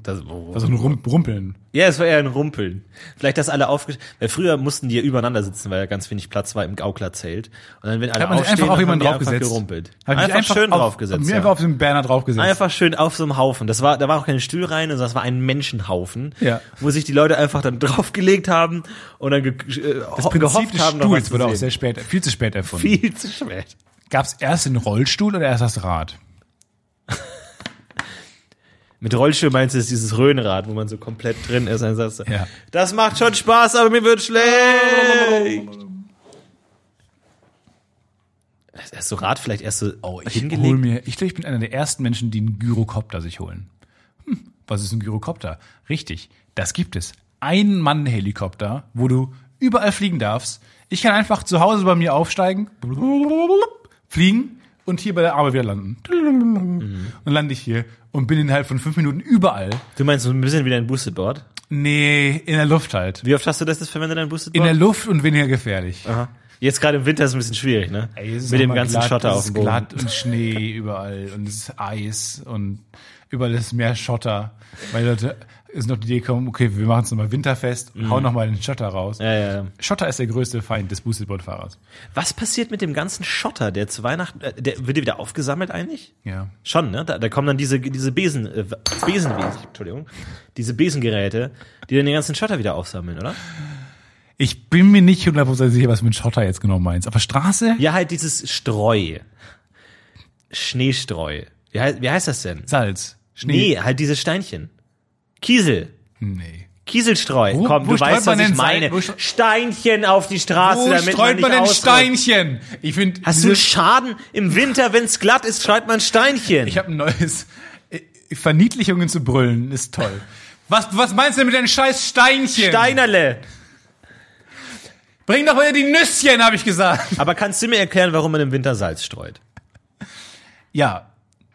Das, Also ein Rum Rumpeln. Ja, es war eher ein Rumpeln. Vielleicht, dass alle aufge... Weil früher mussten die ja übereinander sitzen, weil ja ganz wenig Platz war im Gauklerzelt. Und dann, wenn alle Hat man sich aufstehen, einfach auf jemanden draufgesetzt. einfach gerumpelt. Hab ich Einfach, schön auf, draufgesetzt. Mir ja. einfach auf den Banner draufgesetzt. Einfach schön auf so einem Haufen. Das war, da war auch keine Stühlreihen, sondern das war ein Menschenhaufen, Ja. wo sich die Leute einfach dann [LAUGHS] draufgelegt haben und dann ge äh, das Prinzip gehofft des haben, Stuhls wurde auch sehr spät, viel zu spät erfunden. Viel zu spät. Gab es erst den Rollstuhl oder erst das Rad? [LAUGHS] Mit Rollstuhl meinst du ist dieses Röhnrad, wo man so komplett drin ist. Dann sagst du, Ja. das macht schon Spaß, aber mir wird schlecht. Erst so Rad vielleicht erst so Oh, ich hingelegt. hol mir, ich glaube, ich bin einer der ersten Menschen, die einen Gyrokopter sich holen. Hm, was ist ein Gyrokopter? Richtig, das gibt es. Ein Mann-Helikopter, wo du überall fliegen darfst. Ich kann einfach zu Hause bei mir aufsteigen, fliegen und hier bei der Arbeit wieder landen. Und dann lande ich hier und bin innerhalb von fünf Minuten überall. Du meinst so ein bisschen wie dein Boosted Board? Nee, in der Luft halt. Wie oft hast du das jetzt verwendet, dein Boosted In Board? der Luft und weniger gefährlich. Aha. Jetzt gerade im Winter ist es ein bisschen schwierig, ne? Ey, Mit dem ganzen glatt, Schotter es auf dem Boden. glatt und Schnee überall und es ist Eis und überall ist mehr Schotter, weil Leute ist noch die Idee kommen, okay, wir machen es nochmal winterfest und hauen nochmal den Schotter raus. Mhm. Ja, ja, ja. Schotter ist der größte Feind des Boostedboard-Fahrers. Was passiert mit dem ganzen Schotter, der zu Weihnachten, äh, der wird der wieder aufgesammelt eigentlich? Ja. Schon, ne? Da, da kommen dann diese, diese Besen, äh, Besenwesen, Entschuldigung, diese Besengeräte, die dann den ganzen Schotter wieder aufsammeln, oder? Ich bin mir nicht hundertprozentig sicher, was du mit Schotter jetzt genau meinst. Aber Straße? Ja, halt dieses Streu. Schneestreu. Wie heißt, wie heißt das denn? Salz. Schnee. Nee, halt diese Steinchen. Kiesel. Nee. Kieselstreu. Wo- Komm, wo du weißt, was ich meine. Steinchen auf die Straße, Wo damit streut man man denn. Steinchen? Ich finde, Hast du einen Schaden? Im Winter, wenn's glatt ist, streut man Steinchen. ich habe ein neues äh, Verniedlichungen zu brüllen, ist toll. Was, was meinst du denn mit deinen scheiß Steinchen? Steinerle. Bring doch wieder die Nüsschen, habe ich gesagt. Aber kannst du mir erklären, warum man im Winter Salz streut? Ja,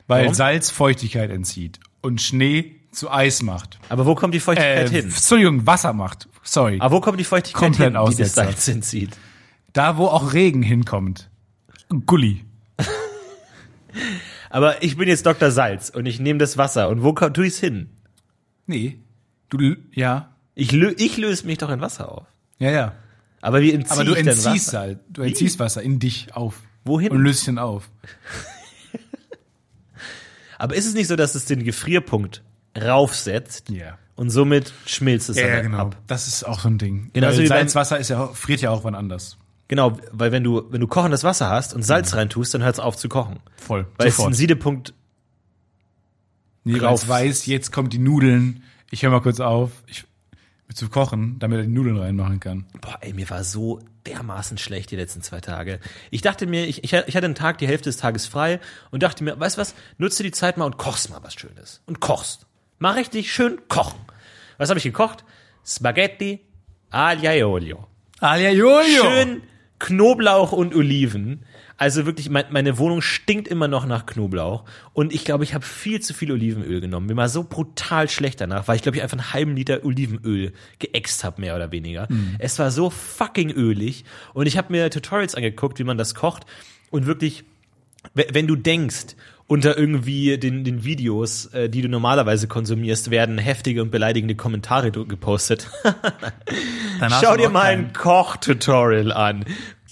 weil Warum? Salz Feuchtigkeit entzieht und Schnee zu Eis macht. Aber wo kommt die Äh, Feuchtigkeit hin? Entschuldigung, Wasser macht. Sorry. Aber wo kommt die Feuchtigkeit Komplett hin, die das Aussetzer. Salz entzieht? Da, wo auch Regen hinkommt. Gulli. [LAUGHS] Aber ich bin jetzt Dr. Salz und ich nehme das Wasser. Und wo tue ich's hin? Nee. Du, ja. Ich, lö ich löse mich doch in Wasser auf. Ja, ja. Aber wie entziehe Aber du ich entziehst Wasser? halt. Du entziehst Wasser in dich auf. Wohin? Und löst ihn auf. [LAUGHS] Aber ist es nicht so, dass es den Gefrierpunkt raufsetzt Ja. und somit schmilzt es Ja, dann ja, genau. ab. Das ist auch so ein Ding. Genau, Weil so wie beim- Salzwasser ist ja, friert ja auch wann anders. Genau, weil wenn du, wenn du kochendes Wasser hast und Salz reintust, dann hört es auf zu kochen. Voll. Weil es ein Siedepunkt Jeweils weiß, jetzt kommt die Nudeln. Ich höre mal kurz auf, ich, zu kochen, damit er die Nudeln reinmachen kann. Boah, ey, mir war so dermaßen schlecht die letzten zwei Tage. Ich dachte mir, ich, ich, ich hatte einen Tag, die Hälfte des Tages frei und dachte mir, weißt du was, nutze die Zeit mal und kochst mal was Schönes. Und kochst. Mal richtig schön kochen. Was habe ich gekocht? Spaghetti aglio e olio. Alia Jojo! Schön Knoblauch und Oliven. Also wirklich, mein, meine Wohnung stinkt immer noch nach Knoblauch. Und ich glaube, ich habe viel zu viel Olivenöl genommen. Mir war so brutal schlecht danach, weil ich glaube, ich einfach einen halben Liter Olivenöl geäxt habe, mehr oder weniger. Es war so fucking ölig. Und ich habe mir Tutorials angeguckt, wie man das kocht. Und wirklich, we- wenn du denkst, unter irgendwie den, den Videos, äh, die du normalerweise konsumierst, werden heftige und beleidigende Kommentare gepostet. [LAUGHS] Schau dir mal ein Kochtutorial an.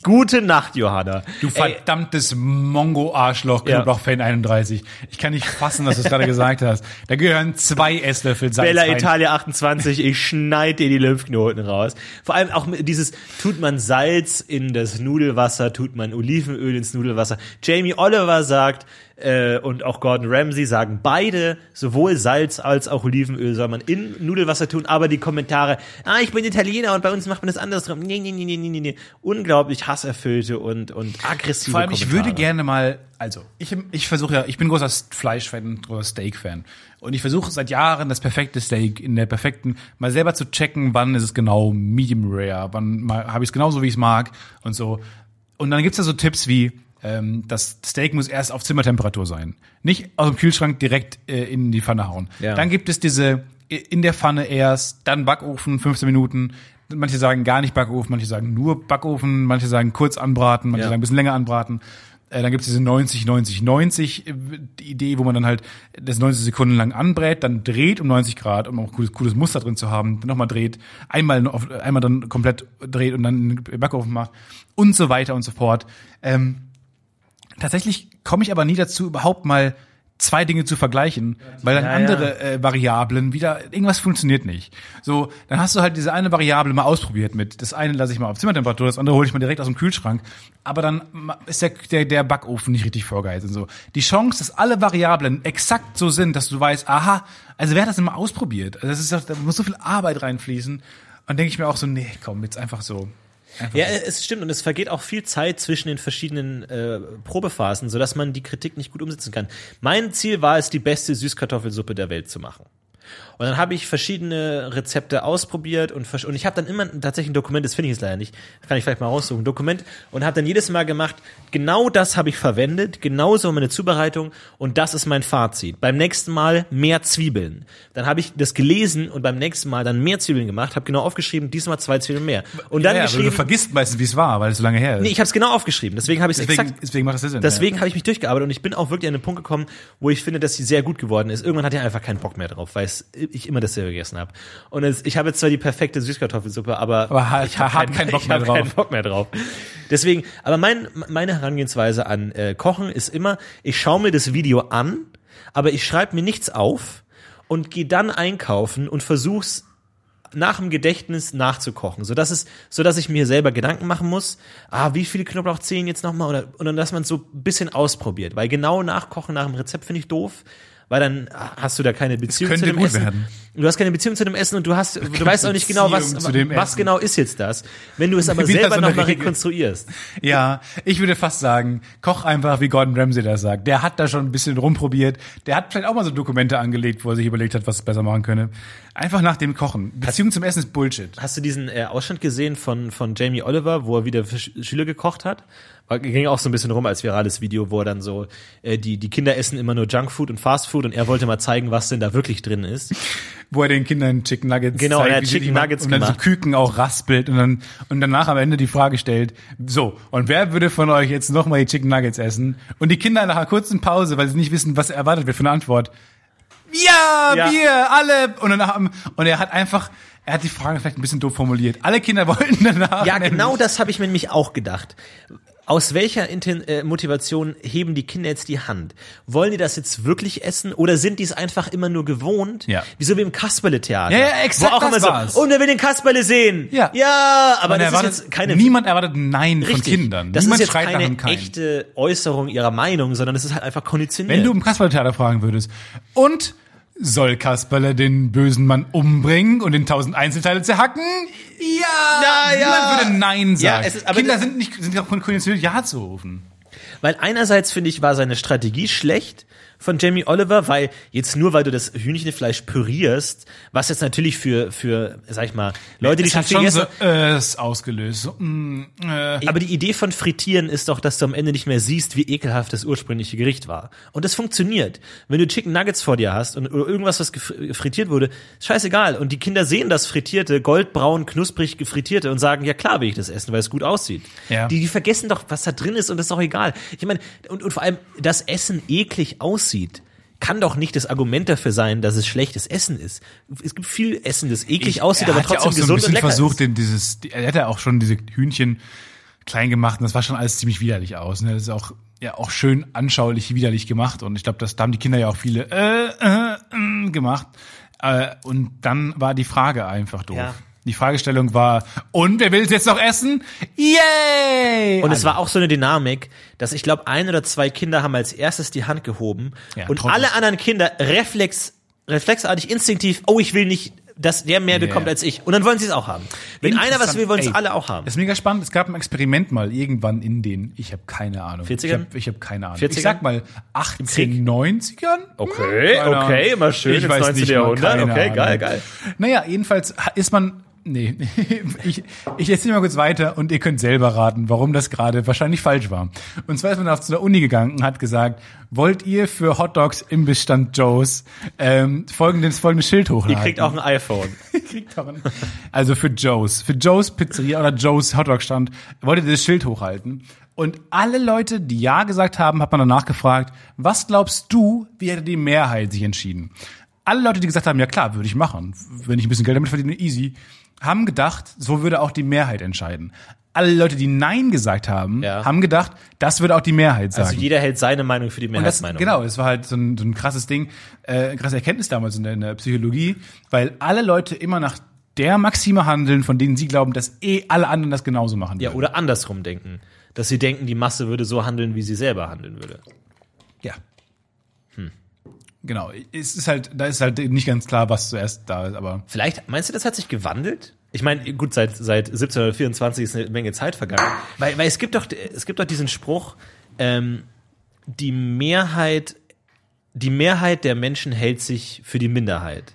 Gute Nacht, Johanna. Du verdammtes Mongo-Arschloch, Ja. Knoblauch-Fan 31. Ich kann nicht fassen, dass du es gerade gesagt hast. Da gehören zwei Esslöffel Salz Bella rein. Italia 28, ich schneid dir die Lymphknoten raus. Vor allem auch dieses, tut man Salz in das Nudelwasser, tut man Olivenöl ins Nudelwasser. Jamie Oliver sagt, äh, und auch Gordon Ramsay sagen beide, sowohl Salz als auch Olivenöl soll man in Nudelwasser tun, aber die Kommentare, ah, ich bin Italiener und bei uns macht man das anders drum. Nee, nee, nee, nee, nee, nee. Unglaublich hasserfüllte und, und aggressive Vor allem, ich Kommentare. würde gerne mal, also ich, ich versuche ja, ich bin großer Fleischfan, großer Steak-Fan. Und ich versuche seit Jahren das perfekte Steak in der perfekten, mal selber zu checken, wann ist es genau medium rare, wann habe ich es genauso, wie ich es mag und so. Und dann gibt's da so Tipps wie, ähm, das Steak muss erst auf Zimmertemperatur sein. Nicht aus dem Kühlschrank direkt äh, in die Pfanne hauen. Ja. Dann gibt es diese äh, in der Pfanne erst, dann Backofen, 15 Minuten. Manche sagen gar nicht Backofen, manche sagen nur Backofen, manche sagen kurz anbraten, manche Ja. sagen ein bisschen länger anbraten. Äh, dann gibt es diese 90, 90, 90 äh, die Idee, wo man dann halt das 90 Sekunden lang anbrät, dann dreht um 90 Grad, um auch cooles, cooles Muster drin zu haben, dann nochmal dreht, einmal, auf, einmal dann komplett dreht und dann den Backofen macht und so weiter und so fort. Ähm, tatsächlich komme ich aber nie dazu, überhaupt mal zwei Dinge zu vergleichen, weil dann Ja, andere Äh, Variablen wieder, irgendwas funktioniert nicht. So, dann hast du halt diese eine Variable mal ausprobiert mit, das eine lasse ich mal auf Zimmertemperatur, das andere hole ich mal direkt aus dem Kühlschrank, aber dann ist der, der, der Backofen nicht richtig vorgeheizt und so. Die Chance, dass alle Variablen exakt so sind, dass du weißt, aha, also wer hat das denn mal ausprobiert? Also das ist da muss so viel Arbeit reinfließen. Und denke ich mir auch so, nee, komm, jetzt einfach so. Einfach Ja, es stimmt und es vergeht auch viel Zeit zwischen den verschiedenen äh, Probephasen, sodass man die Kritik nicht gut umsetzen kann. Mein Ziel war es, die beste Süßkartoffelsuppe der Welt zu machen. Und dann habe ich verschiedene Rezepte ausprobiert und, und ich habe dann immer tatsächlich ein Dokument, das finde ich jetzt leider nicht, kann ich vielleicht mal raussuchen, ein Dokument und habe dann jedes Mal gemacht, genau das habe ich verwendet, genauso meine Zubereitung und das ist mein Fazit. Beim nächsten Mal mehr Zwiebeln. Dann habe ich das gelesen und beim nächsten Mal dann mehr Zwiebeln gemacht, habe genau aufgeschrieben, diesmal zwei Zwiebeln mehr. Und dann ja, aber du geschrieben, vergisst meistens, wie es war, weil es so lange her ist. Nee, ich habe es genau aufgeschrieben. Deswegen habe ich es deswegen, exakt. deswegen macht das Sinn. Deswegen habe ich mich durchgearbeitet und ich bin auch wirklich an den Punkt gekommen, wo ich finde, dass sie sehr gut geworden ist. Irgendwann hatte ich einfach keinen Bock mehr drauf, weil es, ich immer dasselbe gegessen habe. Und es, ich habe jetzt zwar die perfekte Süßkartoffelsuppe, aber, Aber ha- ich habe hab keinen, keinen Bock [LAUGHS] ich mehr hab drauf. keinen Bock mehr drauf. Deswegen, aber mein, meine Herangehensweise an äh, Kochen ist immer, ich schaue mir das Video an, aber ich schreibe mir nichts auf und gehe dann einkaufen und versuch's nach dem Gedächtnis nachzukochen, so dass es, so dass ich mir selber Gedanken machen muss, ah, wie viele Knoblauchzehen jetzt nochmal oder, oder dass man es so ein bisschen ausprobiert, weil genau nachkochen nach dem Rezept finde ich doof, weil dann hast du da keine Beziehung zu dem Essen. werden. Du hast keine Beziehung zu dem Essen und du hast, du weißt auch nicht genau, was, was genau ist jetzt das, wenn du es aber [LAUGHS] selber so nochmal rekonstruierst. Ja, ich würde fast sagen, koch einfach, wie Gordon Ramsay das sagt. Der hat da schon ein bisschen rumprobiert. Der hat vielleicht auch mal so Dokumente angelegt, wo er sich überlegt hat, was er besser machen könne. Einfach nach dem Kochen. Beziehung zum Essen ist Bullshit. Hast du diesen äh, Ausschnitt gesehen von, von Jamie Oliver, wo er wieder für Sch- Schüler gekocht hat? Ging auch so ein bisschen rum als virales Video, wo er dann so, äh, die, die Kinder essen immer nur Junkfood und Fastfood und er wollte mal zeigen, was denn da wirklich drin ist. Wo er den Kindern Chicken Nuggets Genau, zeigt, er hat Chicken die machen Nuggets und dann so gemacht. Küken auch raspelt und dann und danach am Ende die Frage stellt, so, und wer würde von euch jetzt nochmal die Chicken Nuggets essen? Und die Kinder nach einer kurzen Pause, weil sie nicht wissen, was erwartet wird für eine Antwort, ja, Ja. wir, alle. Und, danach, und er hat einfach, er hat die Frage vielleicht ein bisschen doof formuliert. Alle Kinder [LAUGHS] wollten danach. Ja, genau das habe ich mir nämlich auch gedacht. Aus welcher Inten äh, Motivation heben die Kinder jetzt die Hand? Wollen die das jetzt wirklich essen oder sind die es einfach immer nur gewohnt? Ja. Wieso wie im Kasperle-Theater? Ja, ja, exakt Wo auch immer so, war's. und wer will den Kasperle sehen? Ja. Ja, aber das erwartet, ist jetzt keine niemand erwartet Nein von Richtig. Kindern. Das niemand ist jetzt schreit keine echte Äußerung ihrer Meinung, sondern es ist halt einfach konditioniert. Wenn du im Kasperle-Theater fragen würdest, und soll Kasperle den bösen Mann umbringen und in tausend Einzelteile zerhacken? Ja! Ja, ja. Niemand würde Nein Ja, sagen. es ist- aber Kinder sind nicht, sind auch konditioniert, Ja zu rufen. Weil einerseits finde ich, war seine Strategie schlecht von Jamie Oliver, weil jetzt nur, weil du das Hühnchenfleisch pürierst, was jetzt natürlich für, für, sag ich mal, Leute, die Es schon schon gegessen so, äh, ausgelöst. So, mm, äh. Aber die Idee von Frittieren ist doch, dass du am Ende nicht mehr siehst, wie ekelhaft das ursprüngliche Gericht war. Und das funktioniert. Wenn du Chicken Nuggets vor dir hast und irgendwas, was frittiert wurde, ist scheißegal. Und die Kinder sehen das Frittierte, goldbraun, knusprig gefrittierte und sagen, ja klar will ich das essen, weil es gut aussieht. Ja. Die, die vergessen doch, was da drin ist und das ist doch egal. Ich meine, und, und vor allem, das Essen eklig aussieht, kann doch nicht das Argument dafür sein, dass es schlechtes Essen ist. Es gibt viel Essen, das eklig aussieht, er aber hat ja trotzdem auch so ein gesund und bisschen lecker versucht, ist. den, dieses, die- er hat ja auch schon diese Hühnchen klein gemacht und das war schon alles ziemlich widerlich aus. Ne? Das ist auch ja auch schön anschaulich widerlich gemacht und ich glaube, das da haben die Kinder ja auch viele äh, äh, äh, gemacht. Äh, und dann war die Frage einfach doof. Ja. Die Fragestellung war, und wer will es jetzt noch essen? Yay! Und es war auch so eine Dynamik, dass ich glaube, ein oder zwei Kinder haben als erstes die Hand gehoben Ja, und Trottel. alle anderen Kinder reflex, reflexartig, instinktiv, oh, ich will nicht, dass der mehr bekommt Ja. als ich. Und dann wollen sie es auch haben. Wenn einer was will, wollen es alle auch haben. Das ist mega spannend. Es gab ein Experiment mal irgendwann in den, ich habe keine Ahnung. 40ern? Ich habe hab keine Ahnung. 40ern? Ich sag mal 18, 90ern? Okay, Ahnung. okay, immer schön Ich ins weiß 19. nicht mal, Jahrhundert. Okay, geil, geil. Naja, jedenfalls ist man, nee, [LAUGHS] ich, ich erzähle mal kurz weiter und ihr könnt selber raten, warum das gerade wahrscheinlich falsch war. Und zwar ist man auf zu einer Uni gegangen und hat gesagt, wollt ihr für Hotdogs im Bestand Joe's ähm, folgendes, folgendes Schild Ihr hochladen? [LAUGHS] kriegt auch ein iPhone. kriegt auch einen. Also für Joe's, für Joe's Pizzeria oder Joe's Hotdog-Stand wollte dieses Schild hochhalten. Und alle Leute, die Ja gesagt haben, hat man danach gefragt, was glaubst du, wie hätte die Mehrheit sich entschieden? Alle Leute, die gesagt haben, ja klar, würde ich machen, wenn ich ein bisschen Geld damit verdiene, easy, haben gedacht, so würde auch die Mehrheit entscheiden. Alle Leute, die Nein gesagt haben, Ja. haben gedacht, das würde auch die Mehrheit sagen. Also jeder hält seine Meinung für die Und das, Mehrheitsmeinung. genau, es war halt so ein, so ein krasses Ding, äh, krasse Erkenntnis damals in der, in der Psychologie, weil alle Leute immer nach der Maxime handeln, von denen sie glauben, dass eh alle anderen das genauso machen Ja, würden. oder andersrum denken. Dass sie denken, die Masse würde so handeln, wie sie selber handeln würde. Ja. Genau, es ist halt, da ist halt nicht ganz klar, was zuerst da ist, aber Vielleicht, meinst du, das hat sich gewandelt? Ich meine, gut, seit, seit 1724 ist eine Menge Zeit vergangen. Weil, weil es gibt doch, es gibt doch diesen Spruch, ähm, die Mehrheit, die Mehrheit der Menschen hält sich für die Minderheit.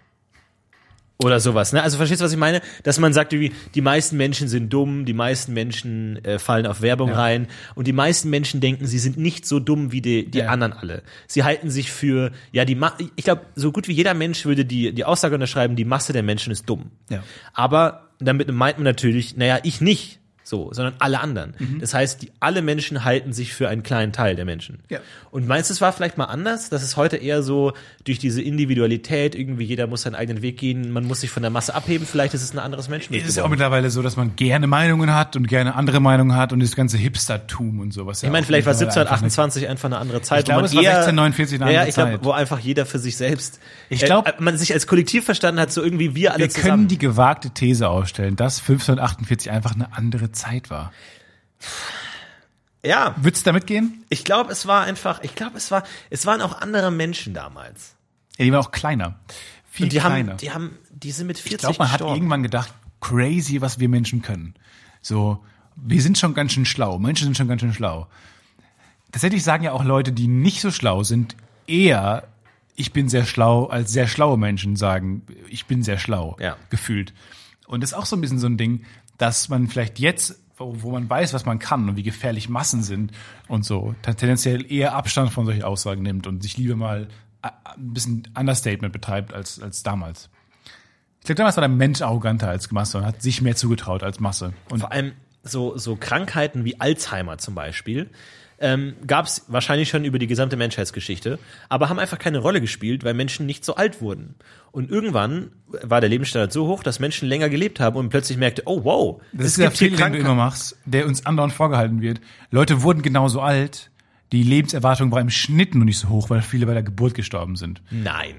Oder sowas, ne? Also verstehst du, was ich meine? Dass man sagt, irgendwie, die meisten Menschen sind dumm, die meisten Menschen äh, fallen auf Werbung rein und die meisten Menschen denken, sie sind nicht so dumm wie die, die Ja. anderen alle. Sie halten sich für, ja, die Ma ich glaube, so gut wie jeder Mensch würde die, die Aussage unterschreiben, die Masse der Menschen ist dumm. Ja. Aber damit meint man natürlich, naja, ich nicht so, sondern alle anderen. Mhm. Das heißt, die, alle Menschen halten sich für einen kleinen Teil der Menschen. Ja. Und meinst du, es war vielleicht mal anders? dass es heute eher so durch diese Individualität, irgendwie jeder muss seinen eigenen Weg gehen, man muss sich von der Masse abheben, vielleicht ist es ein anderes Menschenbild es ist auch mittlerweile so, dass man gerne Meinungen hat und gerne andere Meinungen hat und das ganze Hipstertum und sowas. Ich meine, vielleicht war 1728 einfach eine andere Zeit. Ich glaube, es war eher, 1649 eine ja, andere ich glaube, Zeit. wo einfach jeder für sich selbst, Ich glaub- äh, man sich als Kollektiv verstanden hat, so irgendwie wir alle Wir zusammen. können die gewagte These aufstellen, dass 1548 einfach eine andere Zeit war. ja, Würdest du damit gehen? ich glaube, es war einfach, ich glaube, es war, es waren auch andere Menschen damals. Ja, die war auch kleiner. Viel Und die kleiner. haben, die haben, die sind mit 40 Ich glaube, man hat gestorben. irgendwann gedacht, crazy, was wir Menschen können. So, wir sind schon ganz schön schlau. Menschen sind schon ganz schön schlau. Tatsächlich sagen ja auch Leute, die nicht so schlau sind, eher, ich bin sehr schlau, als sehr schlaue Menschen sagen, ich bin sehr schlau, Ja. gefühlt. Und das ist auch so ein bisschen so ein Ding, dass man vielleicht jetzt, wo, man weiß, was man kann und wie gefährlich Massen sind und so, tendenziell eher Abstand von solchen Aussagen nimmt und sich lieber mal ein bisschen Understatement betreibt als, als damals. Ich glaube, damals war der Mensch arroganter als Masse und hat sich mehr zugetraut als Masse. Und Vor allem so, so Krankheiten wie Alzheimer zum Beispiel. Ähm, gab es wahrscheinlich schon über die gesamte Menschheitsgeschichte, aber haben einfach keine Rolle gespielt, weil Menschen nicht so alt wurden. Und irgendwann war der Lebensstandard so hoch, dass Menschen länger gelebt haben und plötzlich merkte, oh wow, Das ist der Fehler, den du immer machst, der uns andauernd vorgehalten wird. Leute wurden genauso alt, die Lebenserwartung war im Schnitt nur nicht so hoch, weil viele bei der Geburt gestorben sind. Nein.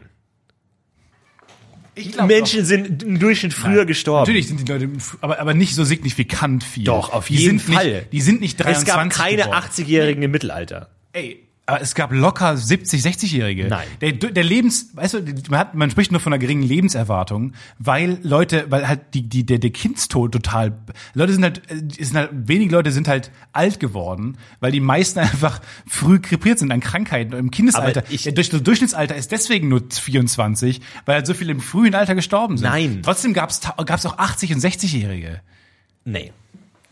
Ich Menschen sind im Durchschnitt früher gestorben. Natürlich sind die Leute, aber, aber nicht so signifikant viel. Doch, auf die jeden sind Fall. Nicht, die sind nicht 23 Es gab keine geworden. 80-Jährigen im Mittelalter. Ey, aber es gab locker 70, 60-Jährige. Nein. Der, der Lebens, weißt du, man, hat, man spricht nur von einer geringen Lebenserwartung, weil Leute, weil halt die, die, der, der Kindstod total, Leute sind halt, äh, sind halt, wenige Leute sind halt alt geworden, weil die meisten [LAUGHS] einfach früh krepiert sind an Krankheiten im Kindesalter. Aber ich- der das Durchschnittsalter ist deswegen nur 24, weil halt so viele im frühen Alter gestorben sind. Nein. Trotzdem gab's gab's auch 80 und 60-Jährige. Nee.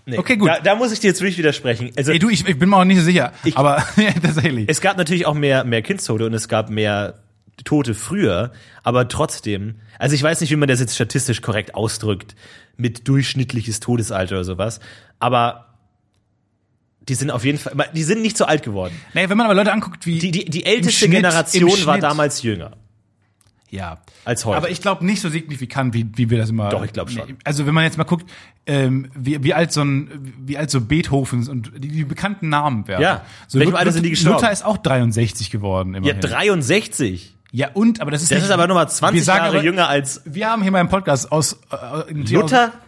Nee. Okay, gut. Da, da muss ich dir jetzt wirklich widersprechen. Also, Ey, du, ich, ich bin mir auch nicht so sicher, aber [LAUGHS] ja, tatsächlich. es gab natürlich auch mehr, mehr Kindstote und es gab mehr Tote früher, aber trotzdem, also ich weiß nicht, wie man das jetzt statistisch korrekt ausdrückt, mit durchschnittliches Todesalter oder sowas, aber die sind auf jeden Fall, die sind nicht so alt geworden. Nee, wenn man aber Leute anguckt, wie Die, die, die älteste Generation war damals jünger ja als heute. Aber ich glaube nicht so signifikant, wie, wie wir das immer. Doch, ich glaub schon. Also wenn man jetzt mal guckt, ähm, wie, wie alt so ein, wie alt so Beethoven und die, die bekannten Namen werden. Ja. So Welchem Lut- Alter sind die gestorben? Luther ist auch 63 geworden ja, immerhin. 63. Ja und, aber das ist Das nicht, ist aber nochmal 20 wir sagen Jahre aber, jünger als Wir haben hier mal im Podcast aus äh, Luther. [LAUGHS]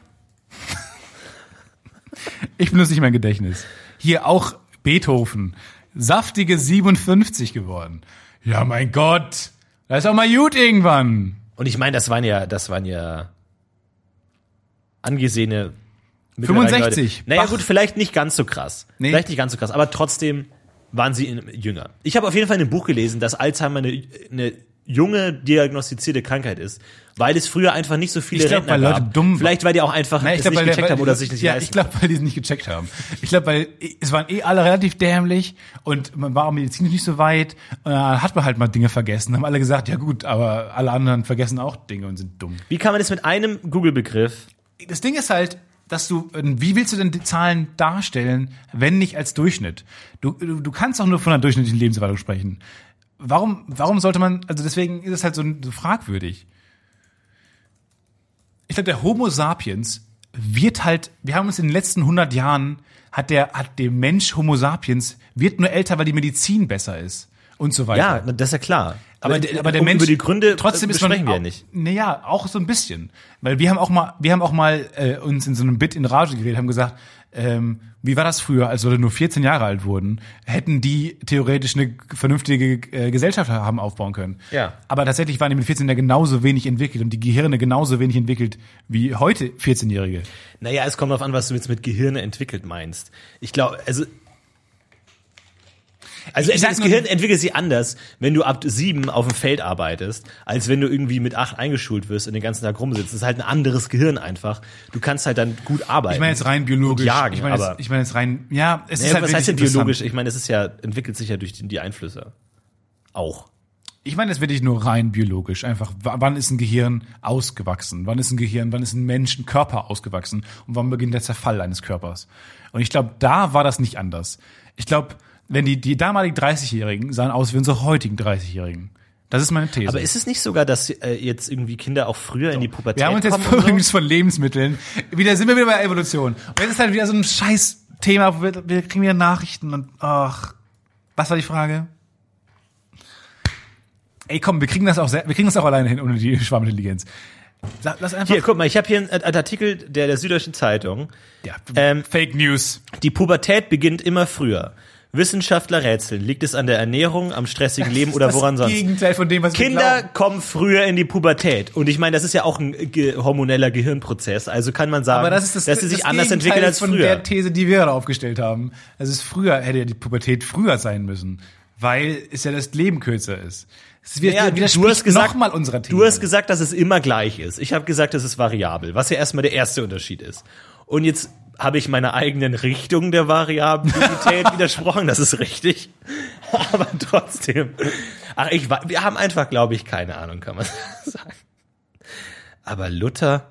Ich benutze nicht mein Gedächtnis. Hier auch Beethoven. Saftige 57 geworden. Ja, mein Gott. Da ist auch mal gut irgendwann. Und ich meine, das waren ja, das waren ja angesehene 65. Leute. Naja Bach. gut, vielleicht nicht ganz so krass. Nee. Vielleicht nicht ganz so krass, aber trotzdem waren sie jünger. Ich habe auf jeden Fall in einem Buch gelesen, dass Alzheimer eine, eine junge diagnostizierte Krankheit ist, weil es früher einfach nicht so viele Ich glaub, Rentner weil Leute gab. dumm- Vielleicht weil die auch einfach Na, es nicht weil gecheckt weil, haben oder sich nicht ja, leisten. ich glaube, weil die es nicht gecheckt haben. Ich glaube, weil es waren eh alle relativ dämlich und man war auch medizinisch nicht so weit und dann hat man halt mal Dinge vergessen. Haben alle gesagt, ja gut, aber alle anderen vergessen auch Dinge und sind dumm. Wie kann man das mit einem Google-Begriff Das Ding ist halt, dass du, wie willst du denn die Zahlen darstellen, wenn nicht als Durchschnitt? Du, du, du kannst auch nur von einer durchschnittlichen Lebenserwartung sprechen. Warum, warum sollte man, also deswegen ist es halt so, so fragwürdig. Ich glaube, der Homo sapiens wird halt, wir haben uns in den letzten 100 Jahren, hat der, hat der Mensch Homo sapiens, wird nur älter, weil die Medizin besser ist und so weiter. Ja, das ist ja klar. Aber, der, aber der um Mensch über die Gründe trotzdem ist man wir ja nicht. Naja, auch so ein bisschen, weil wir haben auch mal, wir haben auch mal äh, uns in so einem Bit in Rage geredet, haben gesagt, ähm, wie war das früher, als Leute nur 14 Jahre alt wurden, hätten die theoretisch eine vernünftige äh, Gesellschaft haben aufbauen können. Ja. Aber tatsächlich waren die mit 14 ja genauso wenig entwickelt und die Gehirne genauso wenig entwickelt wie heute 14-Jährige. Naja, es kommt darauf an, was du jetzt mit Gehirne entwickelt meinst. Ich glaube, also. Also Ich das Gehirn entwickelt sich anders, wenn du ab sieben auf dem Feld arbeitest, als wenn du irgendwie mit acht eingeschult wirst und den ganzen Tag rumsitzt. Das ist halt ein anderes Gehirn einfach. Du kannst halt dann gut arbeiten. Ich meine jetzt rein biologisch. Jagen, ich meine jetzt, ich meine jetzt rein, ja, es naja, ist halt was heißt denn biologisch? Ich meine, es ist ja, entwickelt sich ja durch die, die Einflüsse. Auch. Ich meine, es wirklich nur rein biologisch. Einfach, wann ist ein Gehirn ausgewachsen? Wann ist ein Gehirn, wann ist ein Mensch, ein Körper ausgewachsen? Und wann beginnt der Zerfall eines Körpers? Und ich glaube, da war das nicht anders. Ich glaube, wenn die, die damaligen 30-Jährigen sahen aus wie unsere heutigen 30-Jährigen. Das ist meine These. Aber ist es nicht sogar, dass äh, jetzt irgendwie Kinder auch früher in die Pubertät wir haben uns jetzt kommen und so? übrigens von Lebensmitteln. Wieder sind wir wieder bei Evolution. Und jetzt ist halt wieder so ein scheiß Thema, wo wir, wir kriegen wieder Nachrichten und ach. Was war die Frage? Ey, komm, wir kriegen das auch, sehr, wir kriegen das auch alleine hin ohne die Schwarmintelligenz. Lass einfach. Hier, guck mal, ich habe hier einen, einen Artikel der, der Süddeutschen Zeitung. ja, Ähm, Fake News. Die Pubertät beginnt immer früher. Wissenschaftler rätseln. Liegt es an der Ernährung, am stressigen Leben oder woran das sonst? Gegenteil von dem, was Kinder kommen früher in die Pubertät. Und ich meine, das ist ja auch ein ge hormoneller Gehirnprozess. Also kann man sagen, das ist das, dass sie sich das anders Gegenteil entwickeln als von früher. der These, die wir da aufgestellt haben. Also es ist früher, hätte ja die Pubertät früher sein müssen, weil es ja das Leben kürzer ist. Wird, Ja, widerspricht nochmal unserer These. du hast gesagt, dass es immer gleich ist. Ich habe gesagt, es ist variabel, was ja erstmal der erste Unterschied ist. Und jetzt habe ich meiner eigenen Richtung der Variabilität [LAUGHS] widersprochen, das ist richtig. [LAUGHS] Aber trotzdem. Ach, ich, wir haben einfach, glaube ich, keine Ahnung, kann man [LAUGHS] sagen. Aber Luther,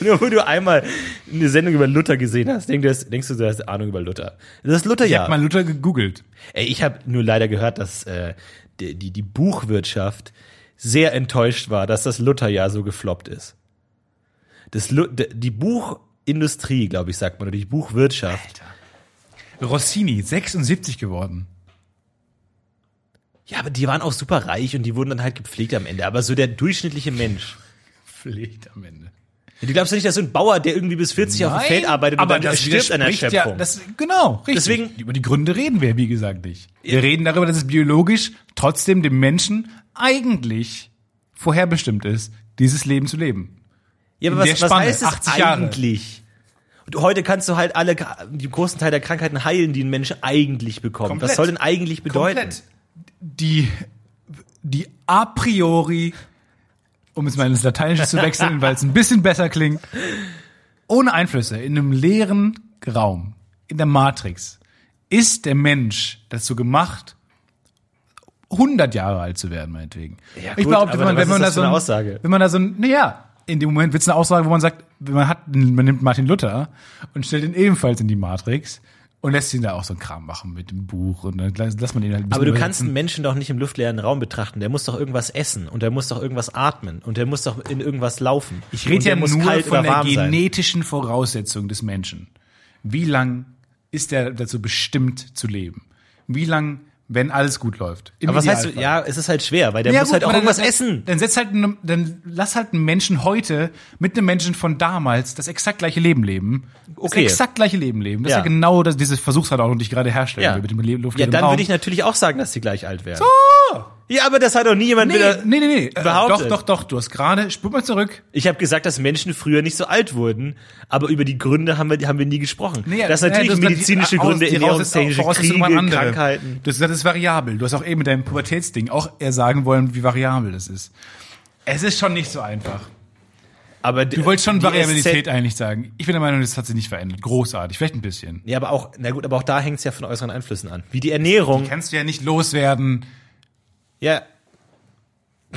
Nur wo du einmal eine Sendung über Luther gesehen hast, denkst du, denkst du, du hast Ahnung über Luther. Das ist Luther Ich ja. habe mal Luther gegoogelt. Ey, ich habe nur leider gehört, dass äh, die, die, die Buchwirtschaft sehr enttäuscht war, dass das Lutherjahr so gefloppt ist. Das, die Buchindustrie, glaube ich, sagt man, oder die Buchwirtschaft. Rossini, 76 geworden. Ja, aber die waren auch super reich und die wurden dann halt gepflegt am Ende. Aber so der durchschnittliche Mensch. Pflegt am Ende. Du glaubst ja nicht, dass so ein Bauer, der irgendwie bis 40 auf dem Feld arbeitet und aber dann das stirbt an widerspricht Erschöpfung. Ja, das, genau, richtig. Deswegen- Über die Gründe reden wir, wie gesagt, nicht. Wir reden darüber, dass es biologisch trotzdem dem Menschen eigentlich vorherbestimmt ist, dieses Leben zu leben. Ja, aber was, was heißt es 80 Jahre. eigentlich? Und heute kannst du halt alle, die großen Teil der Krankheiten heilen, die ein Mensch eigentlich bekommt. Komplett. Was soll denn eigentlich bedeuten? Komplett. Die, die a priori, um es mal ins Lateinische zu wechseln, [LAUGHS] weil es ein bisschen besser klingt, ohne Einflüsse, in einem leeren Raum, in der Matrix, ist der Mensch dazu gemacht, 100 Jahre alt zu werden, meinetwegen. Ja, ich gut, behaupte, aber wenn man, wenn man da so ein, Aussage? wenn man da so ein, naja, in dem Moment wird es eine Aussage, wo man sagt, man hat, man nimmt Martin Luther und stellt ihn ebenfalls in die Matrix und lässt ihn da auch so ein Kram machen mit dem Buch und dann lässt man ihn halt ein Aber du kannst übersetzen. einen Menschen doch nicht im luftleeren Raum betrachten. Der muss doch irgendwas essen und der muss doch irgendwas atmen und der muss doch in irgendwas laufen. Ich rede der ja nur von der genetischen Voraussetzung des Menschen. Wie lang ist er dazu bestimmt zu leben? Wie lang, wenn alles gut läuft? Im Aber was heißt. Ja, es ist halt schwer, weil der Ja, muss gut, halt auch irgendwas dann, essen. Dann setz halt, dann lass halt einen Menschen heute mit einem Menschen von damals das exakt gleiche Leben leben. Das Okay. exakt gleiche Leben leben. Das Ja. ist ja genau das, diese Versuchsradau, die ich gerade herstelle Ja. mit dem Luft Ja, dann würde ich natürlich auch sagen, dass sie gleich alt werden. Ja, aber das hat doch nie jemand Nee, wieder nee, nee, nee. Äh, behauptet. Doch, doch, doch. Du hast gerade, spur mal zurück. Ich habe gesagt, dass Menschen früher nicht so alt wurden, aber über die Gründe haben wir, haben wir nie gesprochen. das sind natürlich das- medizinische die- Gründe, die ernährungstechnische Kriege. Krankheiten. Das, das ist variabel. Du hast auch eben mit deinem Pubertätsding auch eher sagen wollen, wie variabel das ist. Es ist schon nicht so einfach. Aber Du wolltest schon die Variabilität SZ eigentlich sagen. Ich bin der Meinung, das hat sich nicht verändert. Großartig, vielleicht ein bisschen. Ja, aber auch, na gut, aber auch da hängt es ja von äußeren Einflüssen an. Wie die Ernährung. Kannst du ja nicht loswerden. Ja, [LAUGHS]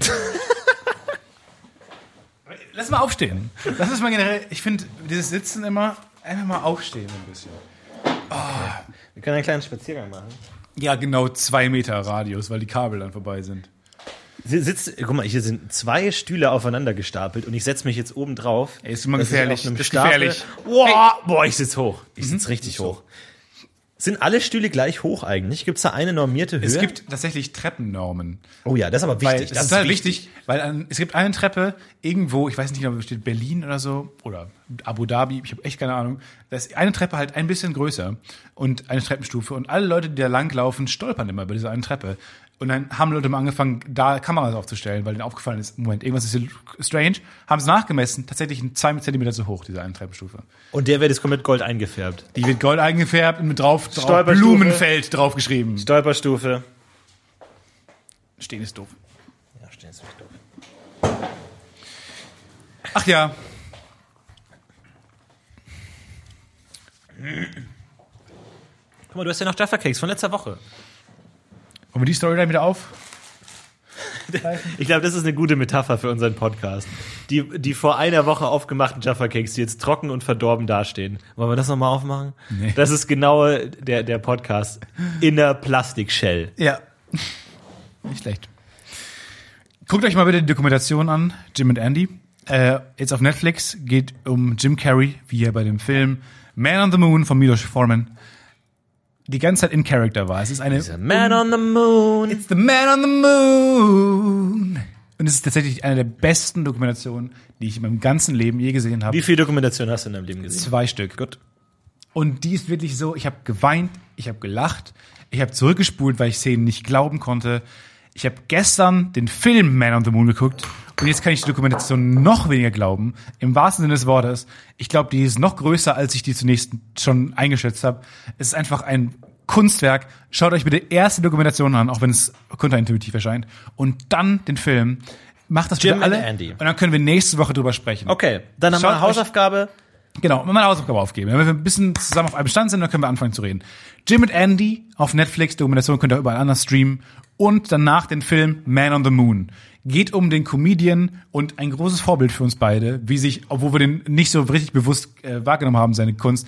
Lass mal aufstehen. Das ist mal generell, ich finde, dieses Sitzen immer, einfach mal aufstehen ein bisschen. wir können einen kleinen Spaziergang machen. Ja, genau zwei Meter Radius, weil die Kabel dann vorbei sind. Sie sitzt, guck mal, hier sind zwei Stühle aufeinander gestapelt und ich setze mich jetzt oben drauf. Ey, ist immer gefährlich. ist gefährlich. Boah, boah, ich sitz hoch. Ich sitz richtig hoch. Sind alle Stühle gleich hoch eigentlich? Gibt's da eine normierte Höhe? Es gibt tatsächlich Treppennormen. oh ja, das ist aber Weil, wichtig. das, ist halt wichtig, weil an, es gibt eine Treppe irgendwo, ich weiß nicht genau, steht Berlin oder so, oder Abu Dhabi, ich habe echt keine Ahnung. Da ist eine Treppe halt ein bisschen größer und eine Treppenstufe und alle Leute, die da langlaufen, stolpern immer über diese eine Treppe. Und dann haben Leute mal angefangen, da Kameras aufzustellen, weil denen aufgefallen ist, Moment, irgendwas ist hier strange, haben es nachgemessen, tatsächlich zwei Zentimeter zu hoch, diese eine Treppenstufe. Und der wird jetzt komplett gold eingefärbt. Die wird gold eingefärbt und mit drauf, drauf. Blumenfeld draufgeschrieben. Stolperstufe. Stehen ist doof. Ja, stehen ist doof. Ach ja, Guck mal, du hast ja noch Jaffa Cakes von letzter Woche. Wollen wir die Story dann wieder auf? Ich glaube, das ist eine gute Metapher für unseren Podcast. Die, die vor einer Woche aufgemachten Jaffa Cakes, die jetzt trocken und verdorben dastehen. Wollen wir das nochmal aufmachen? Nee. Das ist genau der, der Podcast. In der Plastikshell. Ja. Nicht schlecht. Guckt euch mal bitte die Dokumentation an, Jim und Andy. Äh, jetzt auf Netflix geht um Jim Carrey, wie er bei dem Film Man on the Moon von Milos Forman die ganze Zeit in Character war. Es ist eine Man on the Moon. It's the Man on the Moon. Und es ist tatsächlich eine der besten Dokumentationen, die ich in meinem ganzen Leben je gesehen habe. Wie viel Dokumentation hast du in deinem Leben gesehen? Zwei Stück. Gut. Und die ist wirklich so, ich habe geweint, ich habe gelacht, ich habe zurückgespult, weil ich Szenen nicht glauben konnte. Ich habe gestern den Film Man on the Moon geguckt und jetzt kann ich die Dokumentation noch weniger glauben. Im wahrsten Sinne des Wortes. Ich glaube, die ist noch größer, als ich die zunächst schon eingeschätzt habe. Es ist einfach ein Kunstwerk. Schaut euch bitte erst die Dokumentation an, auch wenn es kontraintuitiv erscheint. Und dann den Film. Macht das Jim bitte alle. and Andy. Und dann können wir nächste Woche drüber sprechen. Okay, dann haben wir eine Hausaufgabe. Genau, mal eine Hausaufgabe aufgeben. Wenn wir ein bisschen zusammen auf einem Stand sind, dann können wir anfangen zu reden. Jim und Andy auf Netflix, Dokumentation könnt ihr überall anders streamen. Und danach den Film Man on the Moon. Geht um den Comedian und ein großes Vorbild für uns beide, wie sich, obwohl wir den nicht so richtig bewusst äh, wahrgenommen haben, seine Kunst,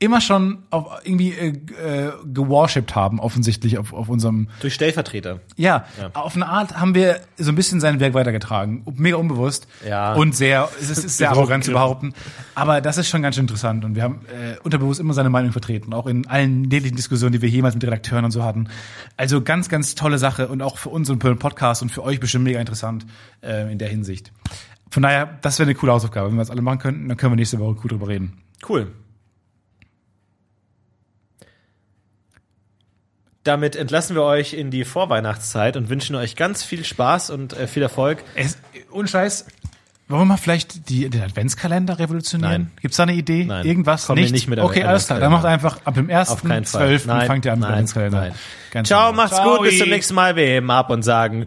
immer schon auf irgendwie äh, äh, geworshippt haben, offensichtlich auf, auf unserem Durch Stellvertreter. ja, auf eine Art haben wir so ein bisschen sein Werk weitergetragen. Mega unbewusst. Ja. Und sehr, es ist, ist sehr [LAUGHS] arrogant zu behaupten. Aber das ist schon ganz schön interessant. Und wir haben äh, unterbewusst immer seine Meinung vertreten. Auch in allen niedlichen Diskussionen, die wir jemals mit Redakteuren und so hatten. Also ganz, ganz tolle Sache. Und auch für uns und für den Podcast und für euch bestimmt mega interessant äh, in der Hinsicht. Von daher, das wäre eine coole Hausaufgabe. Wenn wir das alle machen könnten, dann können wir nächste Woche gut drüber reden. Cool. Damit entlassen wir euch in die Vorweihnachtszeit und wünschen euch ganz viel Spaß und äh, viel Erfolg. Es, ohne Scheiß, wollen wir mal vielleicht die, den Adventskalender revolutionieren? Nein. Gibt's da eine Idee? Nein. Irgendwas? Wir Nichts? nicht mit Okay, alles klar. Dann macht einfach ab dem Auf keinen Fall. 1.12. Nein, fangt ihr an mit dem Adventskalender. nein. Ciao, macht's Ciao. gut, bis zum nächsten Mal. Wir heben ab und sagen